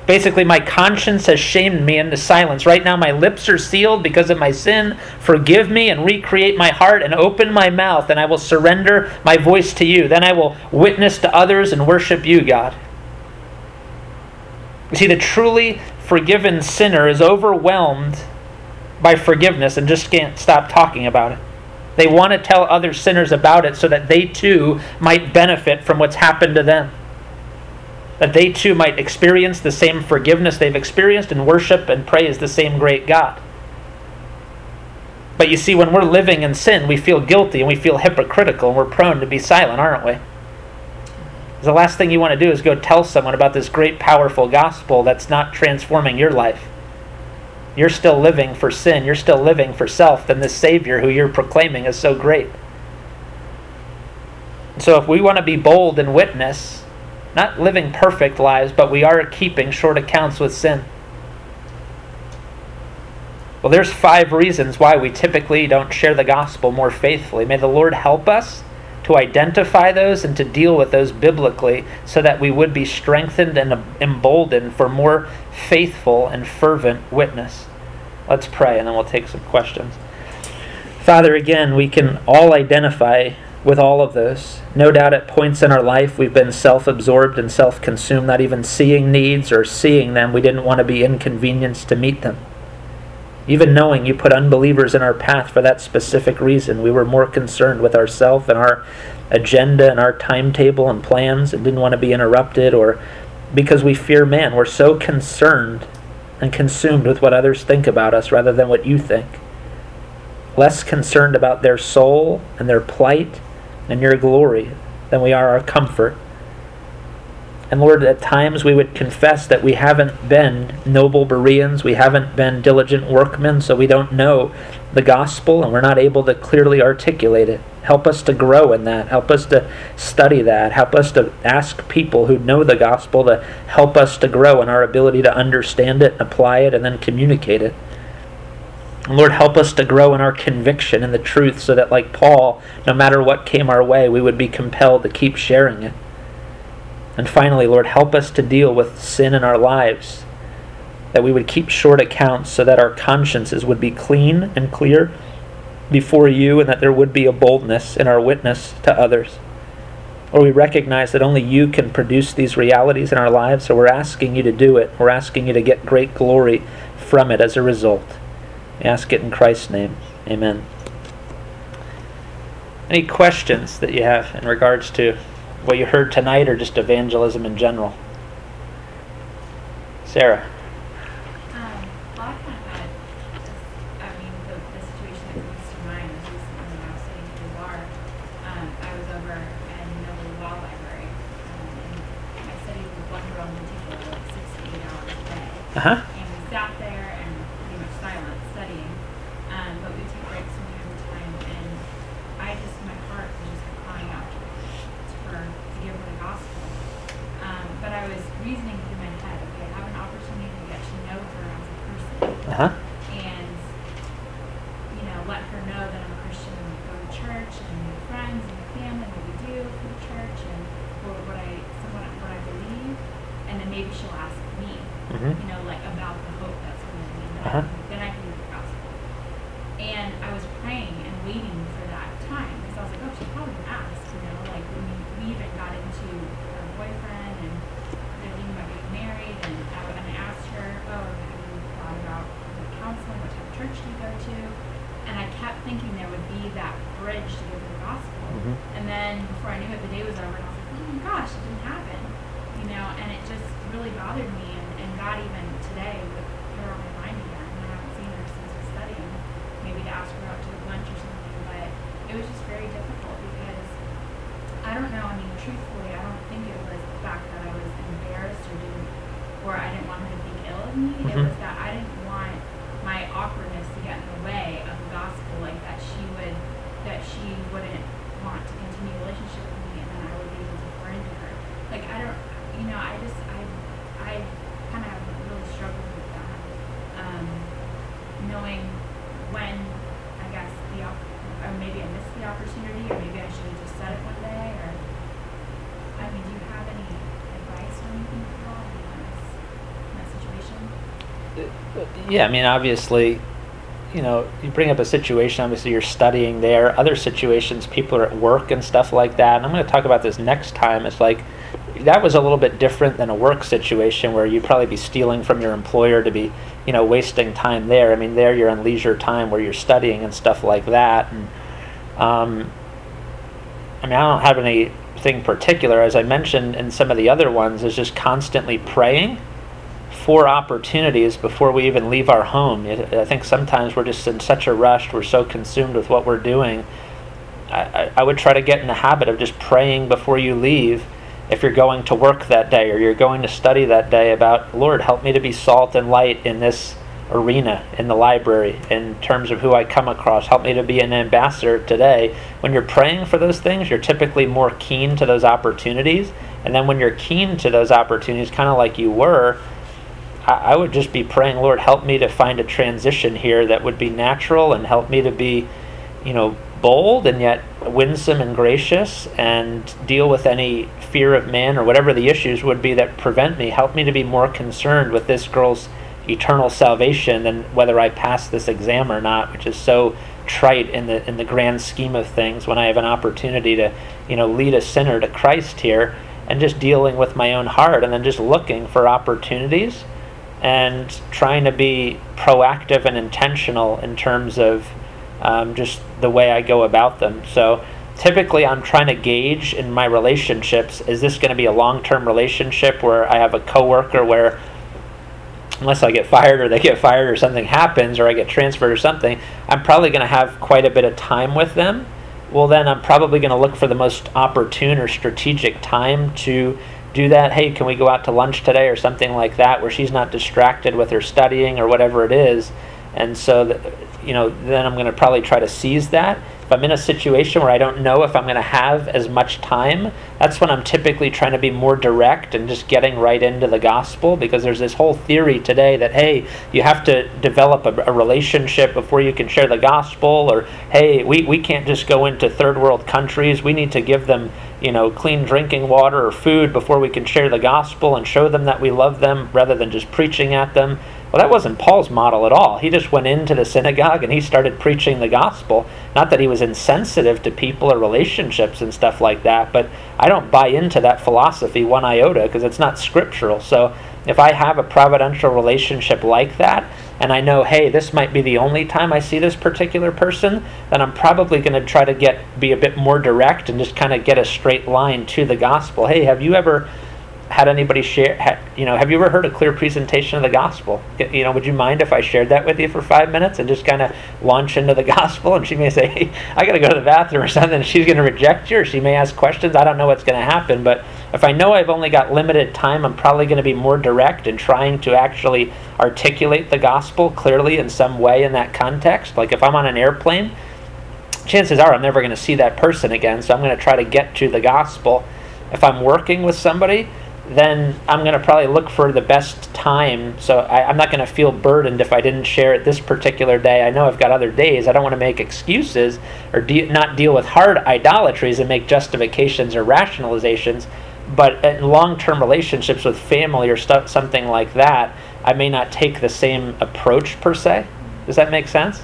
Basically, my conscience has shamed me into silence. Right now, my lips are sealed because of my sin. Forgive me and recreate my heart and open my mouth, and I will surrender my voice to you. Then I will witness to others and worship you, God. You see, the truly forgiven sinner is overwhelmed by forgiveness and just can't stop talking about it. They want to tell other sinners about it so that they too might benefit from what's happened to them that they too might experience the same forgiveness they've experienced and worship and praise the same great God. But you see, when we're living in sin, we feel guilty and we feel hypocritical and we're prone to be silent, aren't we? The last thing you want to do is go tell someone about this great, powerful gospel that's not transforming your life. You're still living for sin, you're still living for self, than this Savior who you're proclaiming is so great. So, if we want to be bold and witness, not living perfect lives, but we are keeping short accounts with sin. Well, there's five reasons why we typically don't share the gospel more faithfully. May the Lord help us to identify those and to deal with those biblically so that we would be strengthened and emboldened for more faithful and fervent witness. Let's pray and then we'll take some questions. Father, again, we can all identify with all of those. No doubt at points in our life we've been self absorbed and self consumed, not even seeing needs or seeing them. We didn't want to be inconvenienced to meet them. Even knowing you put unbelievers in our path for that specific reason, we were more concerned with ourselves and our agenda and our timetable and plans and didn't want to be interrupted or because we fear man. We're so concerned and consumed with what others think about us rather than what you think. Less concerned about their soul and their plight and your glory than we are our comfort. And Lord, at times we would confess that we haven't been noble Bereans, we haven't been diligent workmen, so we don't know the gospel and we're not able to clearly articulate it. Help us to grow in that. Help us to study that. Help us to ask people who know the gospel to help us to grow in our ability to understand it, apply it, and then communicate it. Lord, help us to grow in our conviction in the truth so that, like Paul, no matter what came our way, we would be compelled to keep sharing it. And finally, Lord, help us to deal with sin in our lives, that we would keep short accounts so that our consciences would be clean and clear before you, and that there would be a boldness in our witness to others. Or we recognize that only you can produce these realities in our lives, so we're asking you to do it. We're asking you to get great glory from it as a result. We ask it in Christ's name. Amen. Any questions that you have in regards to what you heard tonight or just evangelism in general? Sarah. Uh huh. Yeah, I mean, obviously, you know, you bring up a situation, obviously, you're studying there. Other situations, people are at work and stuff like that. And I'm going to talk about this next time. It's like that was a little bit different than a work situation where you'd probably be stealing from your employer to be, you know, wasting time there. I mean, there you're on leisure time where you're studying and stuff like that. And, um, I mean, I don't have anything particular. As I mentioned in some of the other ones, is just constantly praying for opportunities before we even leave our home. I think sometimes we're just in such a rush, we're so consumed with what we're doing. I, I would try to get in the habit of just praying before you leave if you're going to work that day or you're going to study that day about, Lord, help me to be salt and light in this arena, in the library, in terms of who I come across. Help me to be an ambassador today. When you're praying for those things, you're typically more keen to those opportunities. And then when you're keen to those opportunities, kind of like you were, I, I would just be praying, Lord, help me to find a transition here that would be natural and help me to be, you know, bold and yet winsome and gracious and deal with any fear of man or whatever the issues would be that prevent me. Help me to be more concerned with this girl's eternal salvation than whether I pass this exam or not, which is so trite in the in the grand scheme of things when I have an opportunity to, you know, lead a sinner to Christ here and just dealing with my own heart and then just looking for opportunities and trying to be proactive and intentional in terms of um, just the way I go about them. So typically, I'm trying to gauge in my relationships is this going to be a long term relationship where I have a coworker where unless I get fired or they get fired or something happens or I get transferred or something, I'm probably going to have quite a bit of time with them. Well, then I'm probably going to look for the most opportune or strategic time to do that. Hey, can we go out to lunch today or something like that where she's not distracted with her studying or whatever it is. And so, you know, then I'm going to probably try to seize that. If I'm in a situation where I don't know if I'm going to have as much time, that's when I'm typically trying to be more direct and just getting right into the gospel because there's this whole theory today that, hey, you have to develop a, a relationship before you can share the gospel, or hey, we, we can't just go into third world countries. We need to give them, you know, clean drinking water or food before we can share the gospel and show them that we love them rather than just preaching at them. Well, that wasn't Paul's model at all. He just went into the synagogue and he started preaching the gospel. Not that he was insensitive to people or relationships and stuff like that, but I don't buy into that philosophy one iota because it's not scriptural. So if I have a providential relationship like that, and I know, hey, this might be the only time I see this particular person, then I'm probably going to try to get be a bit more direct and just kind of get a straight line to the gospel. Hey, have you ever had anybody share had, you know have you ever heard a clear presentation of the gospel? You know would you mind if i shared that with you for five minutes and just kind of launch into the gospel? And she may say hey i got to go to the bathroom or something. She's going to reject you or she may ask questions. I don't know what's going to happen but if i know i've only got limited time i'm probably going to be more direct in trying to actually articulate the gospel clearly in some way in that context. Like if i'm on an airplane chances are i'm never going to see that person again so i'm going to try to get to the gospel. If i'm working with somebody then I'm going to probably look for the best time. So I, am not going to feel burdened if I didn't share it this particular day. I know I've got other days. I don't want to make excuses or de- not deal with hard idolatries and make justifications or rationalizations. But in long term relationships with family or stuff, something like that, I may not take the same approach per se. Does that make sense?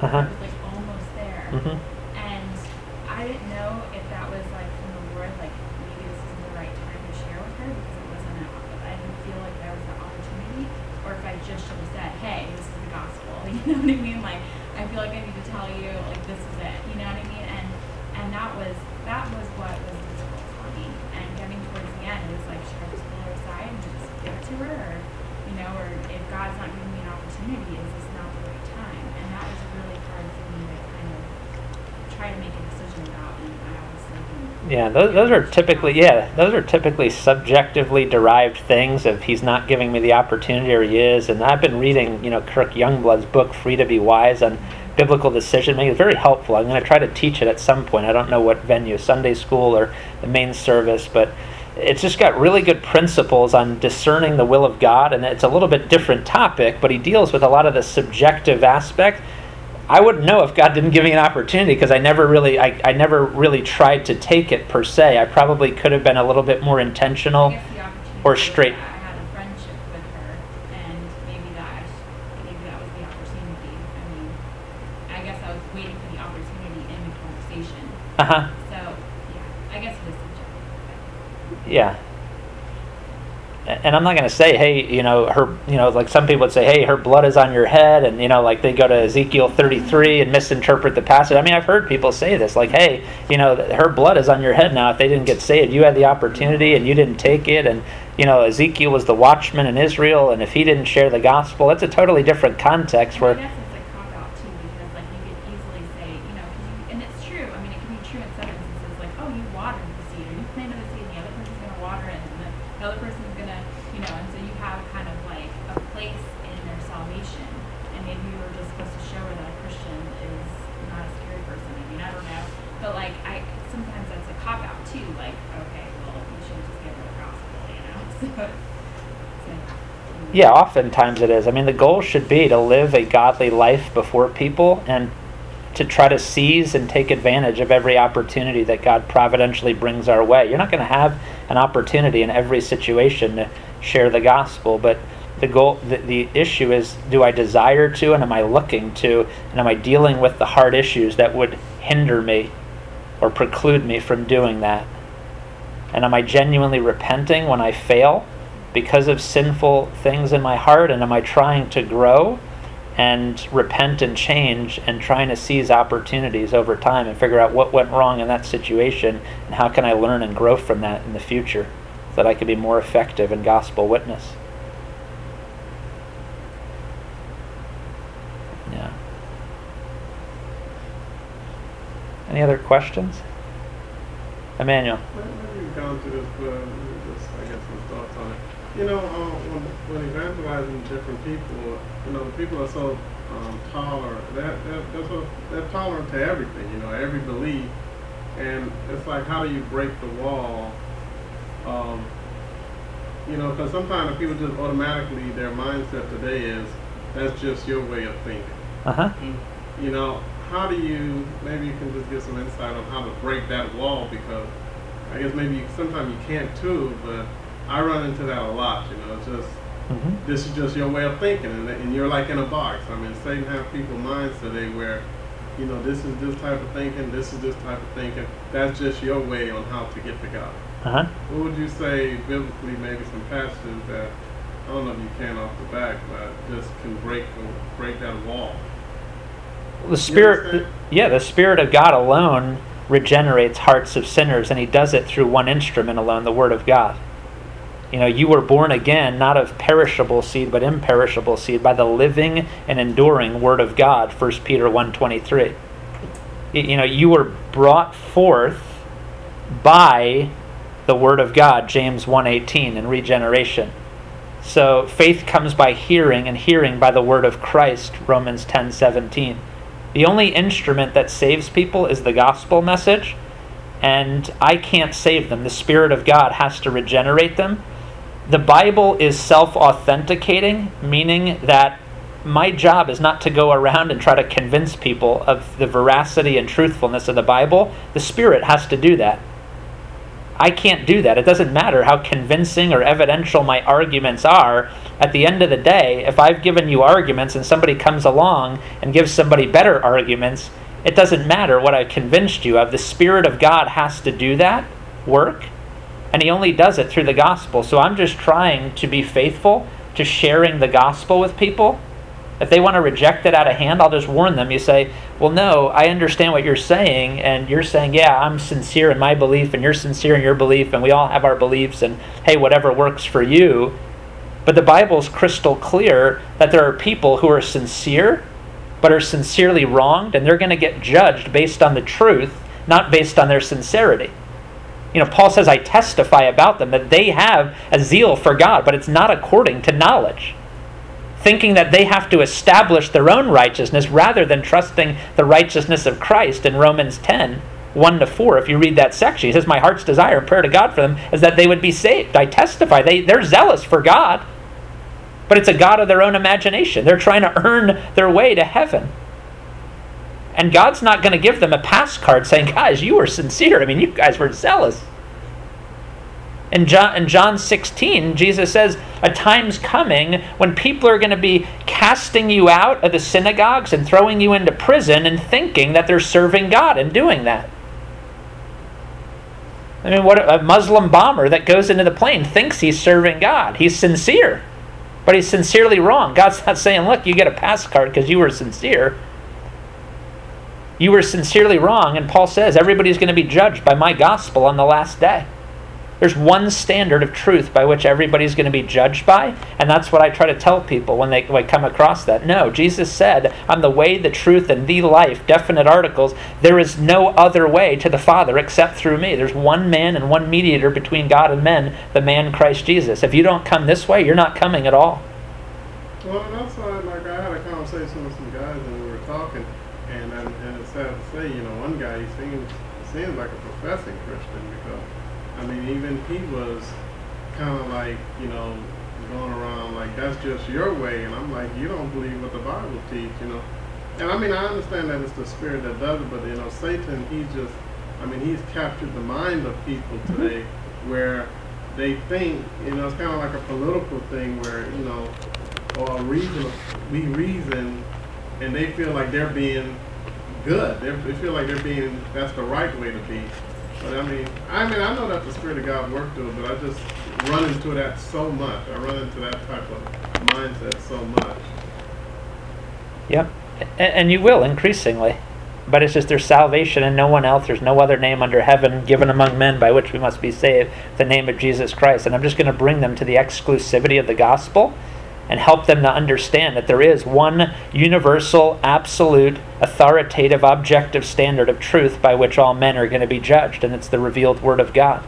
Uh-huh. I was like almost there. Mm-hmm. And I didn't know if that was like from the Lord, like maybe this isn't the right time to share with her because it wasn't, a, I didn't feel like there was an opportunity, or if I just should have said, hey, this is the gospel. You know what I mean? Like, I feel like I need to tell you, like, this is it. You know what I mean? And and that was that was what was difficult for me. And getting towards the end, it was like, should I just pull her aside and just give it to her, or you know, or if God's not giving me an opportunity, is this not the right time? And that was really hard for me to kind of try to make a decision about. And I was thinking, yeah, those, those are typically yeah, those are typically subjectively derived things of he's not giving me the opportunity or he is. And I've been reading, you know, Kirk Youngblood's book Free to Be Wise on biblical decision making. It's very helpful. I'm going to try to teach it at some point. I don't know what venue, Sunday school or the main service, but it's just got really good principles on discerning the will of God, and it's a little bit different topic, but he deals with a lot of the subjective aspect. I wouldn't know if God didn't give me an opportunity because I never really, I, I never really tried to take it per se. I probably could have been a little bit more intentional. I guess the opportunity Or straight- that I had a friendship with her, and maybe that, was the opportunity. I mean, I guess I was waiting for the opportunity in the conversation. Uh huh. So, yeah, I guess it is subjective. Yeah. And I'm not going to say, hey, you know, her, you know, like some people would say, hey, her blood is on your head, and you know, like they go to Ezekiel 33 and misinterpret the passage. I mean, I've heard people say this, like, hey, you know, her blood is on your head now. If they didn't get saved, you had the opportunity and you didn't take it, and you know, Ezekiel was the watchman in Israel, and if he didn't share the gospel, that's a totally different context. Where, guess it's a cop out too, because like you could easily say, you know, 'cause you, and it's true. I mean, it can be true in some instances, like, oh, you watered the seed, or you planted the seed, and the other person's gonna water it, and the, the other person's gonna, you know, and so you have kind of like a place in their salvation, and maybe you were just supposed to show her that a Christian is not a scary person. I mean, I don't know, but like, I sometimes that's a cop out too. Like, okay, well, you should just give her the gospel, you know. So, so yeah, oftentimes it is. I mean, the goal should be to live a godly life before people and to try to seize and take advantage of every opportunity that God providentially brings our way. You're not going to have an opportunity in every situation to share the gospel, but the goal the, the issue is do I desire to and am I looking to and am I dealing with the hard issues that would hinder me or preclude me from doing that? And am I genuinely repenting when I fail because of sinful things in my heart? And am I trying to grow and repent and change and trying to seize opportunities over time and figure out what went wrong in that situation and how can I learn and grow from that in the future so that I can be more effective in gospel witness? Yeah. Any other questions? Emmanuel. Maybe we've gone through this, but just, I guess, some thoughts on it. You know, uh, when, when evangelizing different people, you know, the people are so um, tolerant. They're, they're, they're, so, they're tolerant to everything, you know, every belief. And it's like, how do you break the wall? Um, you know, because sometimes people just automatically, their mindset today is, that's just your way of thinking. Uh huh. You know, how do you, maybe you can just give some insight on how to break that wall because I guess maybe you, sometimes you can't too, but I run into that a lot, you know, it's just, hmm this is just your way of thinking and, and you're like in a box. I mean, Satan has people minds today where, you know, this is this type of thinking, this is this type of thinking. That's just your way on how to get to God. Uh huh. What would you say biblically, maybe some passages that, I don't know if you can off the back, but just can break, break that wall? the spirit yeah the spirit of god alone regenerates hearts of sinners and he does it through one instrument alone the word of god you know you were born again not of perishable seed but imperishable seed by the living and enduring word of god 1 peter 1.23 you know you were brought forth by the word of god james 1.18 in regeneration so faith comes by hearing and hearing by the word of christ romans 10.17 the only instrument that saves people is the gospel message, and I can't save them. The Spirit of God has to regenerate them. The Bible is self authenticating, meaning that my job is not to go around and try to convince people of the veracity and truthfulness of the Bible. The Spirit has to do that. I can't do that. It doesn't matter how convincing or evidential my arguments are. At the end of the day, if I've given you arguments and somebody comes along and gives somebody better arguments, it doesn't matter what I've convinced you of. The Spirit of God has to do that work, and He only does it through the gospel. So I'm just trying to be faithful to sharing the gospel with people. If they want to reject it out of hand, I'll just warn them. You say, Well, no, I understand what you're saying, and you're saying, Yeah, I'm sincere in my belief, and you're sincere in your belief, and we all have our beliefs, and hey, whatever works for you. But the Bible's crystal clear that there are people who are sincere, but are sincerely wronged, and they're going to get judged based on the truth, not based on their sincerity. You know, Paul says, I testify about them that they have a zeal for God, but it's not according to knowledge. thinking that they have to establish their own righteousness rather than trusting the righteousness of Christ in Romans 10 1 to 4. If you read that section, he says, My heart's desire and prayer to God for them is that they would be saved. I testify. They, they're zealous for God, but it's a God of their own imagination. They're trying to earn their way to heaven. And God's not going to give them a pass card saying, Guys, you were sincere. I mean, you guys were zealous. In John, in John 16, Jesus says, A time's coming when people are going to be casting you out of the synagogues and throwing you into prison and thinking that they're serving God and doing that. I mean, what a Muslim bomber that goes into the plane thinks he's serving God. He's sincere, but he's sincerely wrong. God's not saying, Look, you get a pass card because you were sincere. You were sincerely wrong, and Paul says everybody's going to be judged by my gospel on the last day. There's one standard of truth by which everybody's going to be judged by, and that's what I try to tell people when they, when come across that. No, Jesus said, I'm the way, the truth, and the life, definite articles. There is no other way to the Father except through me. There's one man and one mediator between God and men, the man Christ Jesus. If you don't come this way, you're not coming at all. Well, and why, like, I had a conversation with some guys and we were talking, and and, and it's sad to say, you know, one guy he seems seems like a professing Christian because I mean, even he was kind of like, you know, going around like that's just your way, and I'm like, you don't believe what the Bible teach, you know. And I mean, I understand that it's the spirit that does it, but you know, Satan, he just, I mean, he's captured the mind of people mm-hmm. today, where they think, you know, it's kind of like a political thing where, you know, or a reason, we reason, and they feel like they're being good. They're, they feel like they're being, that's the right way to be. But I mean, I mean, I know that the Spirit of God worked through it, but I just run into that so much. I run into that type of mindset so much. Yep, and you will increasingly. But it's just there's salvation in no one else. There's no other name under heaven given among men by which we must be saved, the name of Jesus Christ. And I'm just going to bring them to the exclusivity of the gospel and help them to understand that there is one universal, absolute, authoritative, objective standard of truth by which all men are going to be judged, and it's the revealed Word of God.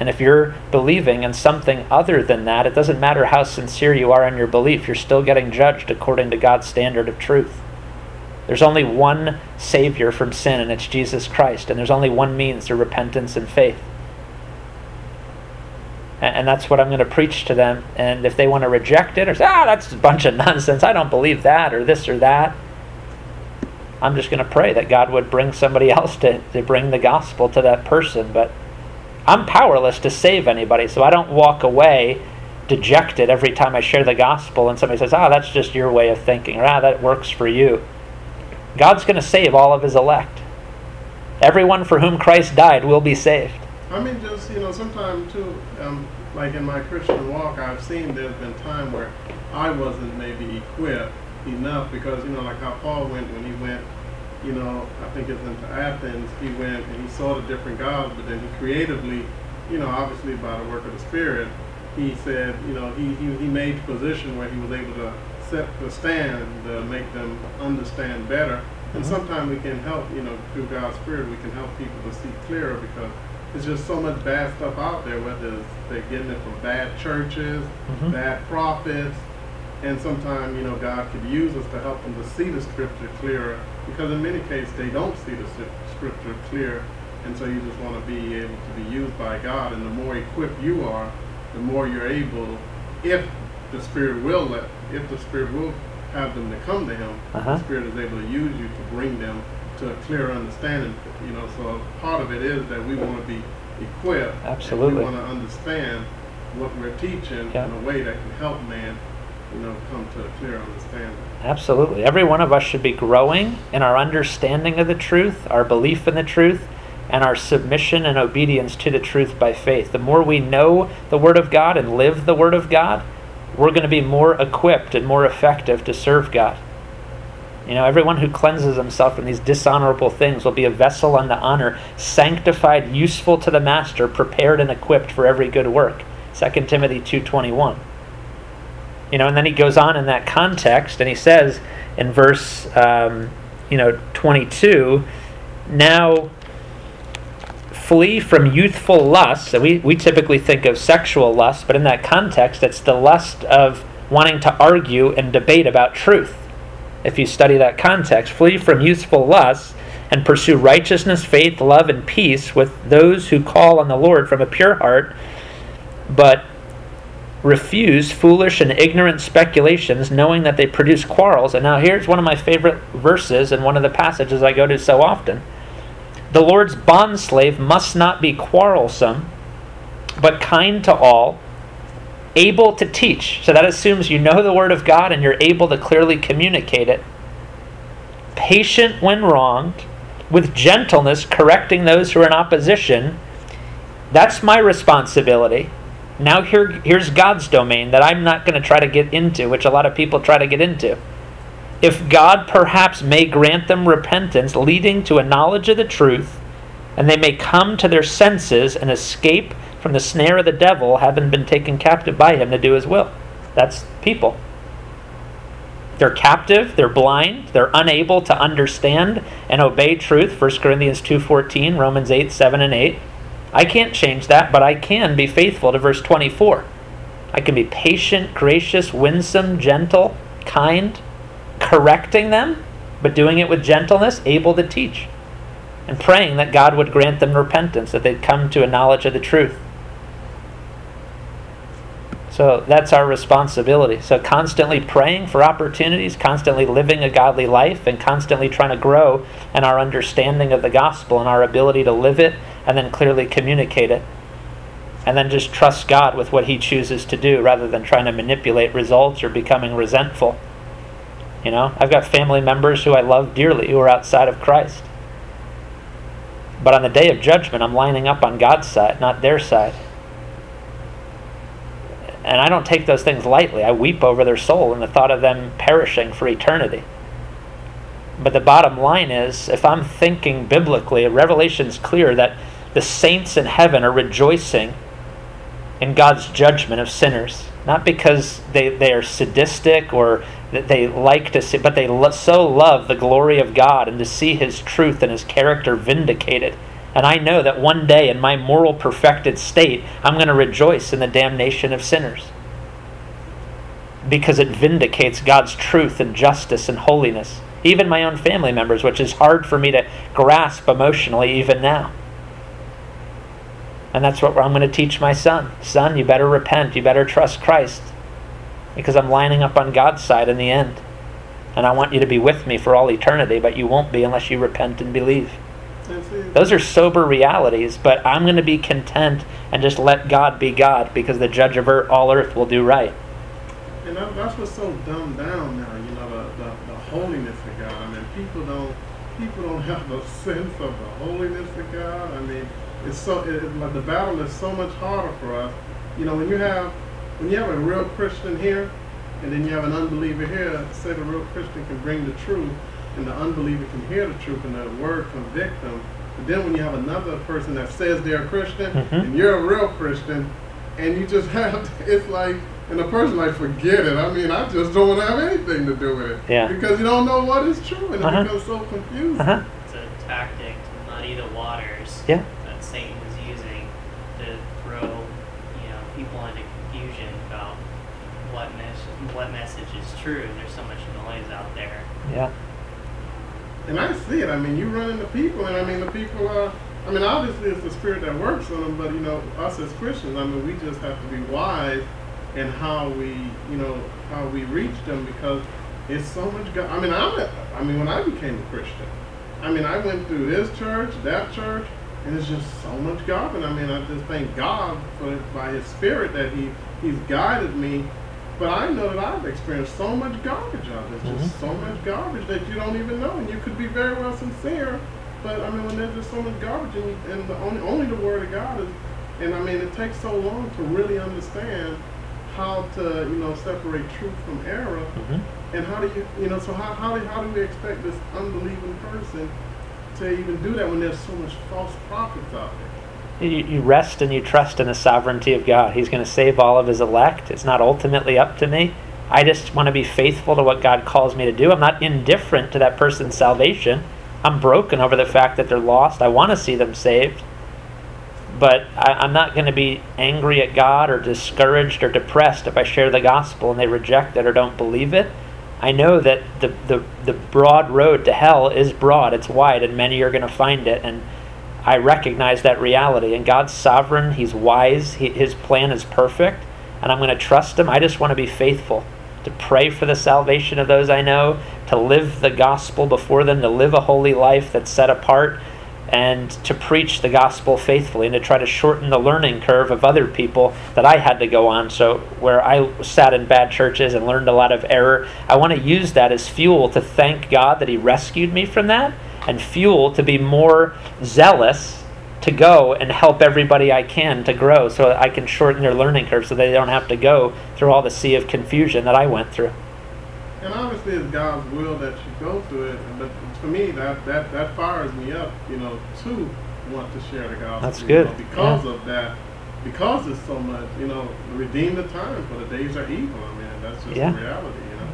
And if you're believing in something other than that, it doesn't matter how sincere you are in your belief, you're still getting judged according to God's standard of truth. There's only one Savior from sin, and it's Jesus Christ. And there's only one means to repentance and faith and that's what I'm going to preach to them. And if they want to reject it or say, ah, that's a bunch of nonsense, I don't believe that, or this or that, I'm just going to pray that God would bring somebody else to, to bring the gospel to that person. But I'm powerless to save anybody, so I don't walk away dejected every time I share the gospel and somebody says, ah, that's just your way of thinking, or ah, that works for you. God's going to save all of his elect. Everyone for whom Christ died will be saved. I mean, just you know, sometimes too, um, like in my Christian walk, I've seen there's been time where I wasn't maybe equipped enough because you know, like how Paul went when he went, you know, I think it's into Athens. He went and he saw the different gods, but then he creatively, you know, obviously by the work of the Spirit, he said, you know, he he, he made the position where he was able to set the stand to make them understand better. And mm-hmm. sometimes we can help, you know, through God's Spirit, we can help people to see clearer because there's just so much bad stuff out there, whether they're getting it from bad churches, mm-hmm. bad prophets, and sometimes, you know, God could use us to help them to see the scripture clearer, because in many cases they don't see the scripture clear, and so you just want to be able to be used by God, and the more equipped you are, the more you're able, if the Spirit will let, if the Spirit will have them to come to Him, uh-huh. the Spirit is able to use you to bring them to a clear understanding. You know, so part of it is that we want to be equipped. Absolutely. we want to understand what we're teaching yeah. in a way that can help man, you know, come to a clear understanding. Absolutely. Every one of us should be growing in our understanding of the truth, our belief in the truth, and our submission and obedience to the truth by faith. The more we know the Word of God and live the Word of God, we're going to be more equipped and more effective to serve God. You know, everyone who cleanses himself from these dishonorable things will be a vessel unto honor, sanctified, useful to the master, prepared and equipped for every good work. 2 Timothy 2.21. You know, and then he goes on in that context, and he says in verse, um, you know, 22, now flee from youthful lusts. And we, we typically think of sexual lust, but in that context, it's the lust of wanting to argue and debate about truth. If you study that context, flee from useful lusts and pursue righteousness, faith, love, and peace with those who call on the Lord from a pure heart, but refuse foolish and ignorant speculations, knowing that they produce quarrels. And now here's one of my favorite verses and one of the passages I go to so often. The Lord's bondslave must not be quarrelsome, but kind to all, able to teach. So that assumes you know the Word of God and you're able to clearly communicate it. Patient when wronged, with gentleness correcting those who are in opposition. That's my responsibility. Now here, here's God's domain that I'm not going to try to get into, which a lot of people try to get into. If God perhaps may grant them repentance, leading to a knowledge of the truth, and they may come to their senses and escape from the snare of the devil, having been taken captive by him to do his will. That's people. They're captive, they're blind, they're unable to understand and obey truth. 1 Corinthians 2:14, Romans 8, 7 and 8. I can't change that, but I can be faithful to verse 24. I can be patient, gracious, winsome, gentle, kind, correcting them, but doing it with gentleness, able to teach, and praying that God would grant them repentance, that they'd come to a knowledge of the truth. So that's our responsibility. So constantly praying for opportunities, constantly living a godly life, and constantly trying to grow in our understanding of the gospel and our ability to live it and then clearly communicate it. And then just trust God with what He chooses to do rather than trying to manipulate results or becoming resentful. You know, I've got family members who I love dearly who are outside of Christ. But on the day of judgment, I'm lining up on God's side, not their side. And I don't take those things lightly. I weep over their soul and the thought of them perishing for eternity. But the bottom line is if I'm thinking biblically, Revelation's clear that the saints in heaven are rejoicing in God's judgment of sinners. Not because they, they are sadistic or that they like to see, but they lo- so love the glory of God and to see His truth and His character vindicated. And I know that one day in my moral perfected state, I'm going to rejoice in the damnation of sinners. Because it vindicates God's truth and justice and holiness. Even my own family members, which is hard for me to grasp emotionally even now. And that's what I'm going to teach my son. Son, you better repent. You better trust Christ. Because I'm lining up on God's side in the end. And I want you to be with me for all eternity, but you won't be unless you repent and believe. Those are sober realities, but I'm going to be content and just let God be God because the judge of er, all earth will do right. And that's what's so dumbed down now, you know, the, the, the holiness of God. I mean, people don't people don't have a sense of the holiness of God. I mean, it's so it, like the battle is so much harder for us. You know, when you have when you have a real Christian here, and then you have an unbeliever here, say the real Christian can bring the truth, and the unbeliever can hear the truth, and the word convict them. But then when you have another person that says they're a Christian, mm-hmm. and you're a real Christian, and you just have, it's like, and the person like, forget it. I mean, I just don't want to have anything to do with it. Yeah. Because you don't know what is true, and uh-huh. it becomes so confusing. Uh-huh. It's a tactic to muddy the waters. Yeah. That Satan is using to throw, you know, people into confusion about what mes- what message is true. There's so much noise out there. Yeah. And I see it. I mean, you run into people, and I mean, the people are. I mean, obviously, it's the spirit that works on them, but you know, us as Christians, I mean, we just have to be wise in how we, you know, how we reach them because it's so much. God. I mean, I'm. A, I mean, when I became a Christian, I mean, I went through this church, that church, and it's just so much God. And I mean, I just thank God for by His Spirit that He He's guided me but I know that I've experienced so much garbage out there, just mm-hmm. so much garbage that you don't even know, and you could be very well sincere, but I mean, when there's just so much garbage, and, you, and the only only the Word of God is, and I mean, it takes so long to really understand how to you know separate truth from error, mm-hmm. and how do you you know so how how do, how do we expect this unbelieving person to even do that when there's so much false prophets out there? You, rest and you trust in the sovereignty of God. He's going to save all of his elect. It's not ultimately up to me. I just want to be faithful to what God calls me to do. I'm not indifferent to that person's salvation. I'm broken over the fact that they're lost. I want to see them saved. but I, I'm not going to be angry at God or discouraged or depressed if I share the gospel and they reject it or don't believe it. I know that the, the, the broad road to hell is broad, it's wide, and many are going to find it. And I recognize that reality. And God's sovereign, He's wise, he, His plan is perfect, and I'm going to trust Him. I just want to be faithful to pray for the salvation of those I know, to live the gospel before them, to live a holy life that's set apart, and to preach the gospel faithfully, and to try to shorten the learning curve of other people that I had to go on. So, where I sat in bad churches and learned a lot of error, I want to use that as fuel to thank God that He rescued me from that, and fuel to be more zealous to go and help everybody I can to grow so I can shorten their learning curve so they don't have to go through all the sea of confusion that I went through. And obviously, it's God's will that you go through it. But for me, that that that fires me up, you know, to want to share the gospel. That's you good. know, because Yeah. of that, because it's so much, you know, redeem the time for the days are evil. I mean, that's just Yeah. the reality, you know.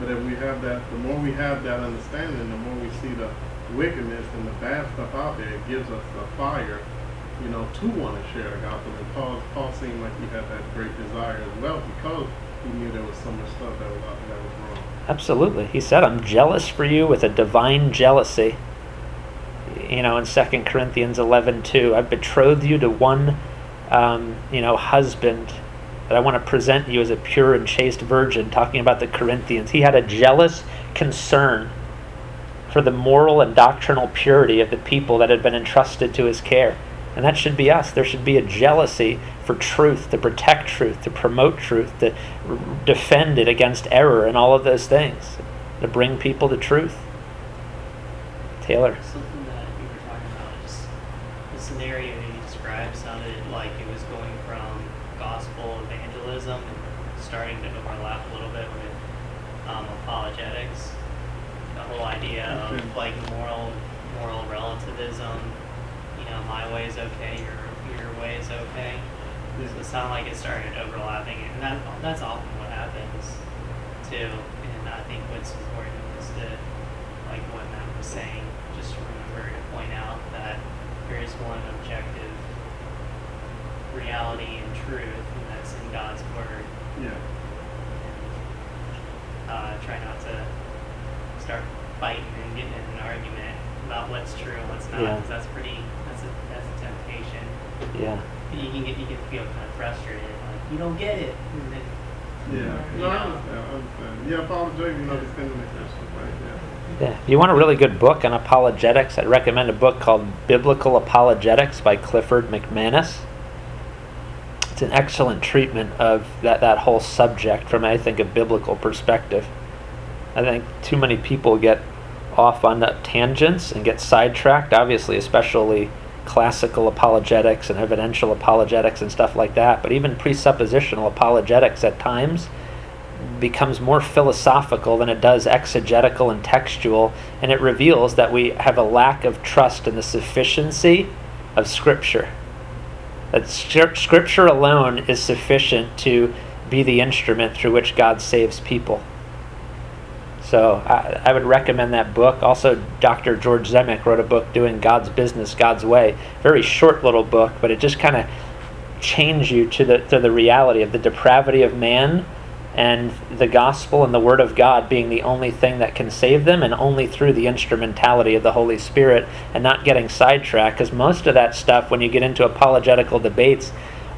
But if we have that, the more we have that understanding, the more we see the wickedness and the bad stuff out there, it gives us a fire, you know, to want to share the gospel. And Paul, Paul seemed like he had that great desire as well because he knew there was so much stuff that was out that was wrong. Absolutely. He said, I'm jealous for you with a divine jealousy. You know, in 2 Corinthians 11 2, I've betrothed you to one, um, you know, husband that I want to present you as a pure and chaste virgin, talking about the Corinthians. He had a jealous concern for the moral and doctrinal purity of the people that had been entrusted to his care. And that should be us. There should be a jealousy for truth, to protect truth, to promote truth, to defend it against error, and all of those things, to bring people to truth. Taylor. Something that you were talking about is the scenario you described sounded like it was going from gospel evangelism and starting to overlap a little bit with um, apologetics. The whole idea Okay. of like moral moral relativism. You know, my way is okay, your your way is okay. So it sounded like it started overlapping, and that that's often what happens too. And I think what's important is to, like what Matt was saying, just remember to point out that there is one objective reality and truth, and that's in God's word. Yeah. Uh, try not to start fighting and getting in an argument about what's true and what's not, Yeah. because that's pretty. That's a that's a temptation. Yeah. You can get you can feel kind of frustrated, like you don't get it. And then, Yeah. you No, I know, understand. I understand. Yeah, apologetic, you know, the Christian, right? Yeah. Yeah. If you want a really good book on apologetics, I'd recommend a book called Biblical Apologetics by Clifford McManis. It's an excellent treatment of that, that whole subject from, I think, a biblical perspective. I think too many people get off on the tangents and get sidetracked, obviously, especially classical apologetics and evidential apologetics and stuff like that. But even presuppositional apologetics at times becomes more philosophical than it does exegetical and textual, and it reveals that we have a lack of trust in the sufficiency of Scripture. That Scripture alone is sufficient to be the instrument through which God saves people. So I, I would recommend that book. Also, Dr. George Zemek wrote a book doing God's business, God's way. Very short little book, but it just kind of change you to the to the reality of the depravity of man and the gospel and the word of God being the only thing that can save them and only through the instrumentality of the Holy Spirit and not getting sidetracked because most of that stuff when you get into apologetical debates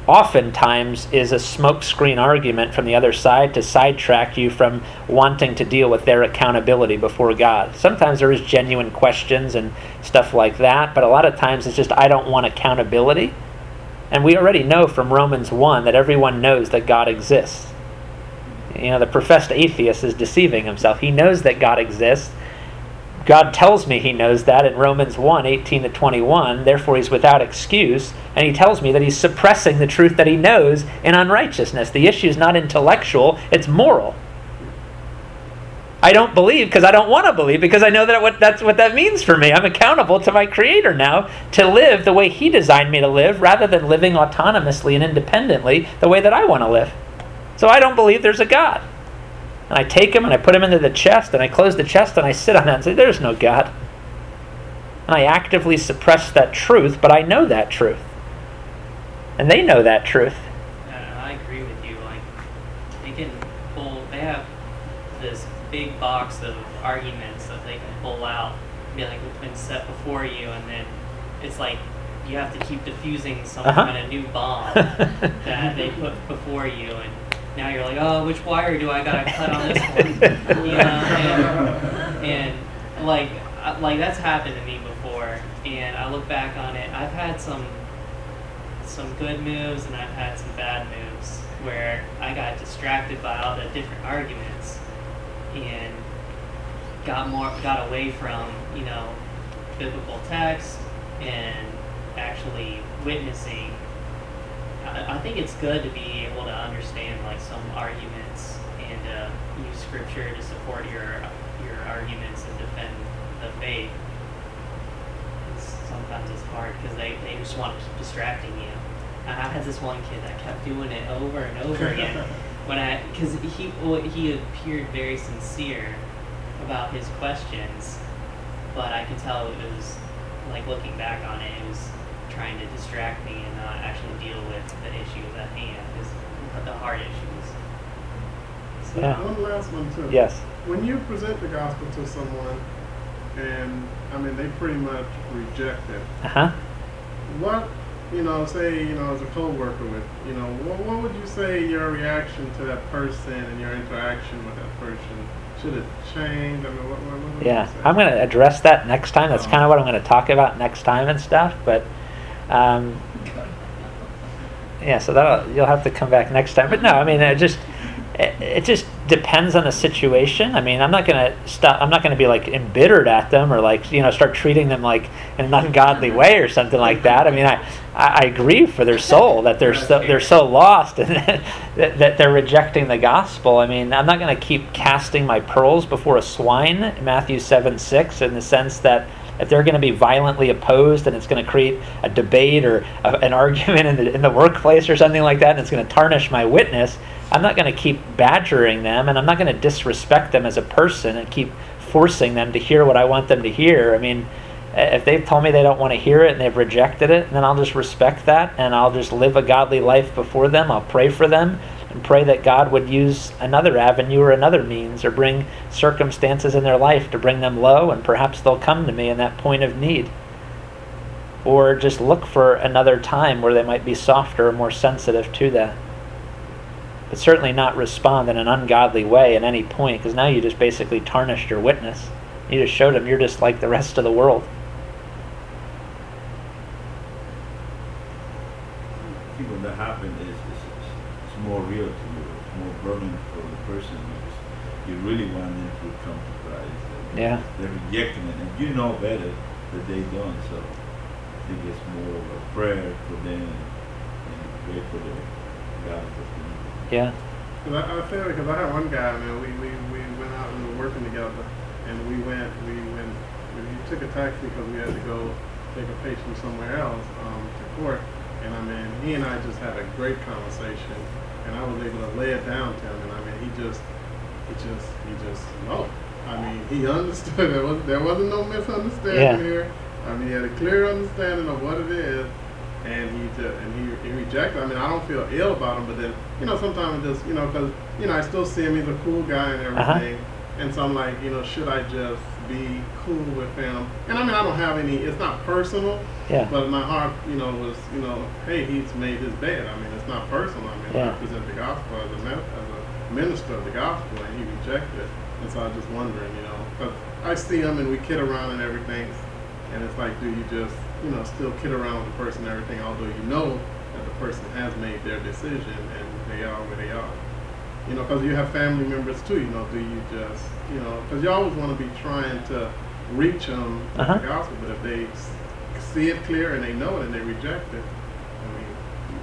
oftentimes is a smokescreen argument from the other side to sidetrack you from wanting to deal with their accountability before God. Sometimes there is genuine questions and stuff like that, but a lot of times it's just I don't want accountability. And we already know from Romans 1 that everyone knows that God exists. You know, the professed atheist is deceiving himself. He knows that God exists. God tells me he knows that in Romans 1 18 to 21. Therefore, he's without excuse. And he tells me that he's suppressing the truth that he knows in unrighteousness. The issue is not intellectual, it's moral. I don't believe because I don't want to believe because I know that what that's what that means for me. I'm accountable to my creator now to live the way he designed me to live rather than living autonomously and independently the way that I want to live. So I don't believe there's a God. And I take him and I put him into the chest and I close the chest and I sit on it and say, There's no God. And I actively suppress that truth, but I know that truth. And they know that truth. I agree with you. Like they can pull. They have this big box of arguments that they can pull out, and be like, "It's been set before you," and then it's like you have to keep diffusing some Uh-huh. kind of new bomb that they put before you, and now you're like, "Oh, which wire do I gotta cut on this one?" you know, and, and like like that's happened to me before, and I look back on it. I've had some some good moves and I've had some bad moves where I got distracted by all the different arguments and got more got away from you know biblical text and actually witnessing. I, I think it's good to be able to understand like some arguments and uh, use scripture to support your your arguments and defend the faith. It's, sometimes it's hard because they, they just want to keep distracting you. I had this one kid that kept doing it over and over again when I because he well, he appeared very sincere about his questions, but I could tell it was like looking back on it, it was trying to distract me and not actually deal with the issues at hand, is the hard issues. So, Yeah. One last one too. Yes. When you present the gospel to someone, and I mean they pretty much reject it, Uh huh. what you know, say you know as a co-worker with you know, what, what would you say your reaction to that person and your interaction with that person? Should it change? I mean, what, what, what Yeah. I'm going to address that next time. That's Oh. kind of what I'm going to talk about next time and stuff. But um, yeah, so that you'll have to come back next time. But no, I mean, it just it, it just depends on the situation. I mean, I'm not going to stop. I'm not to be like embittered at them or like you know start treating them like in an ungodly way or something like that. I mean, I I, I grieve for their soul that they're so they're so lost and that, that they're rejecting the gospel. I mean, I'm not going to keep casting my pearls before a swine. Matthew seven six, in the sense that if they're going to be violently opposed and it's going to create a debate or a, an argument in the in the workplace or something like that, and it's going to tarnish my witness, I'm not going to keep badgering them, and I'm not going to disrespect them as a person and keep forcing them to hear what I want them to hear. I mean, if they've told me they don't want to hear it and they've rejected it, then I'll just respect that and I'll just live a godly life before them. I'll pray for them and pray that God would use another avenue or another means or bring circumstances in their life to bring them low and perhaps they'll come to me in that point of need. Or just look for another time where they might be softer or more sensitive to that. But certainly not respond in an ungodly way at any point because now you just basically tarnished your witness. You just showed them you're just like the rest of the world. That more real to you. It's more burning for the person because you really want them to come to Christ. And Yeah. They're rejecting it, and you know better that they don't. So I think it's more of a prayer for them and pray for the gospel. Yeah. Cause I, I feel because I had one guy, man. We, we, we went out and we were working together, and we went we went we took a taxi because we had to go take a patient somewhere else um, to court, and I mean he and I just had a great conversation, and I was able to lay it down to him, and I mean he just he just he just no. I mean he understood there was there wasn't no misunderstanding Yeah. here. I mean he had a clear understanding of what it is, and he just and he, he rejected. I mean, I don't feel ill about him, but then you know sometimes it just you know because you know I still see him. He's a cool guy and Uh-huh. everything, and so I'm like you know should I just be cool with him? And I mean I don't have any. It's not personal, Yeah. but my heart you know was you know hey he's made his bed. I mean it's not personal. I mean I Yeah. present the gospel as a as a minister of the gospel, and he rejected it. And so I was just wondering you know because I see him and we kid around and everything. And it's like, do you just, you know, still kid around with the person and everything, although you know that the person has made their decision and they are where they are. You know, because you have family members too, you know, do you just, you know, because you always want to be trying to reach them with Uh-huh. the gospel, but if they see it clear and they know it and they reject it, I mean,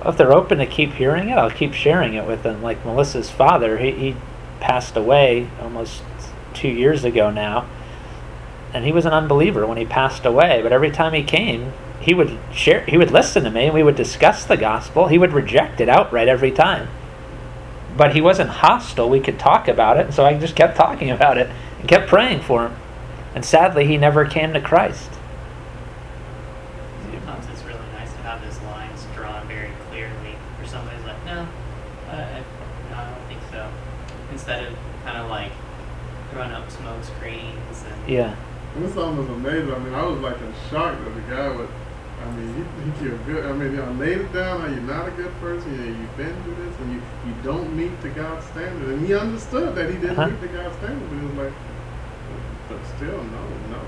If they're open to keep hearing it, I'll keep sharing it with them. Like Melissa's father, he, he passed away almost two years ago now. And he was an unbeliever when he passed away, but every time he came, he would share he would listen to me and we would discuss the gospel. He would reject it outright every time. But he wasn't hostile. We could talk about it, and so I just kept talking about it and kept praying for him. And sadly, he never came to Christ. Sometimes it's really nice to to have those lines drawn very clearly. Or somebody's like, no, I, I, no, I don't think so. Instead of kind of like throwing up smoke screens and Yeah. And song almost amazing. I mean, I was like in shock that the guy would. I mean, you think you're good. I mean, I laid it down. How you're not a good person. You, you've been through this, and you you don't meet the God's standard. And he understood that he didn't Uh-huh. meet the God's standard. But he was like, but still, no, no.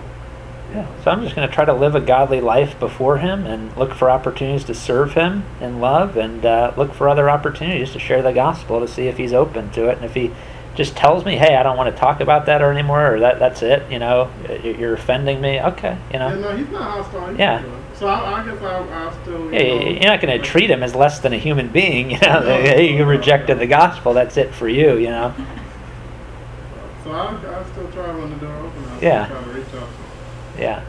Yeah. So I'm just going to try to live a godly life before Him and look for opportunities to serve Him in love and uh, look for other opportunities to share the gospel to see if He's open to it. And if He just tells me, hey, I don't want to talk about that or anymore, or that that's it, you know, you're offending me, okay, you know. Yeah, no, he's not hostile. He's Yeah. Good. So I, I guess I, I still. You Yeah, know, you're not going to treat him as less than a human being, you know. No, Hey, you no, no. rejected the gospel. That's it for you, you know. So I, I still try when the door open. I Yeah. still try to reach out to him. Yeah,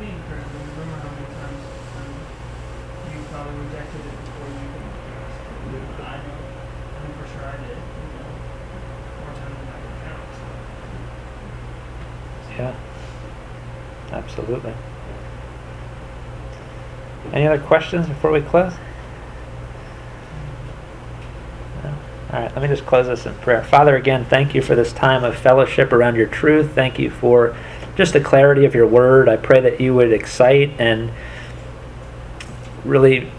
Be encouraged. Remember how many times um, you probably rejected it before you even asked. I know. I know for sure I did. You know, more times than I can count. Yeah, absolutely. Any other questions before we close? No? All right, let me just close this in prayer. Father, again, thank you for this time of fellowship around your truth. Thank you for just the clarity of your word. I pray that you would excite and really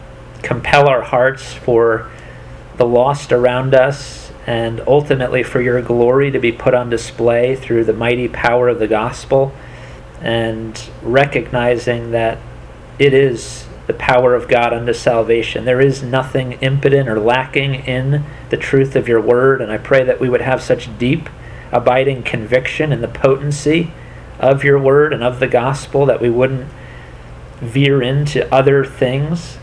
compel our hearts for the lost around us and ultimately for your glory to be put on display through the mighty power of the gospel and recognizing that it is the power of God unto salvation. There is nothing impotent or lacking in the truth of your word, and I pray that we would have such deep, abiding conviction in the potency of your word and of the gospel that we wouldn't veer into other things,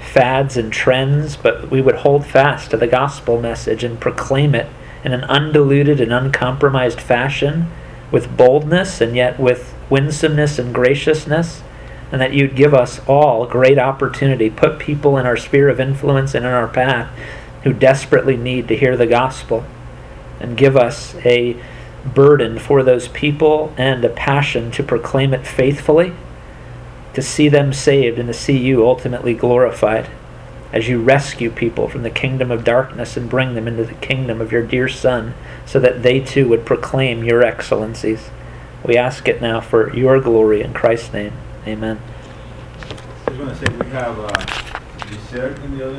fads and trends, but we would hold fast to the gospel message and proclaim it in an undiluted and uncompromised fashion with boldness and yet with winsomeness and graciousness, and that you'd give us all great opportunity, put people in our sphere of influence and in our path who desperately need to hear the gospel, and give us a burden for those people and a passion to proclaim it faithfully, to see them saved and to see you ultimately glorified as you rescue people from the kingdom of darkness and bring them into the kingdom of your dear Son, so that they too would proclaim your excellencies. We ask it now for your glory in Christ's name. Amen. I was gonna say, we have, uh, dessert in the other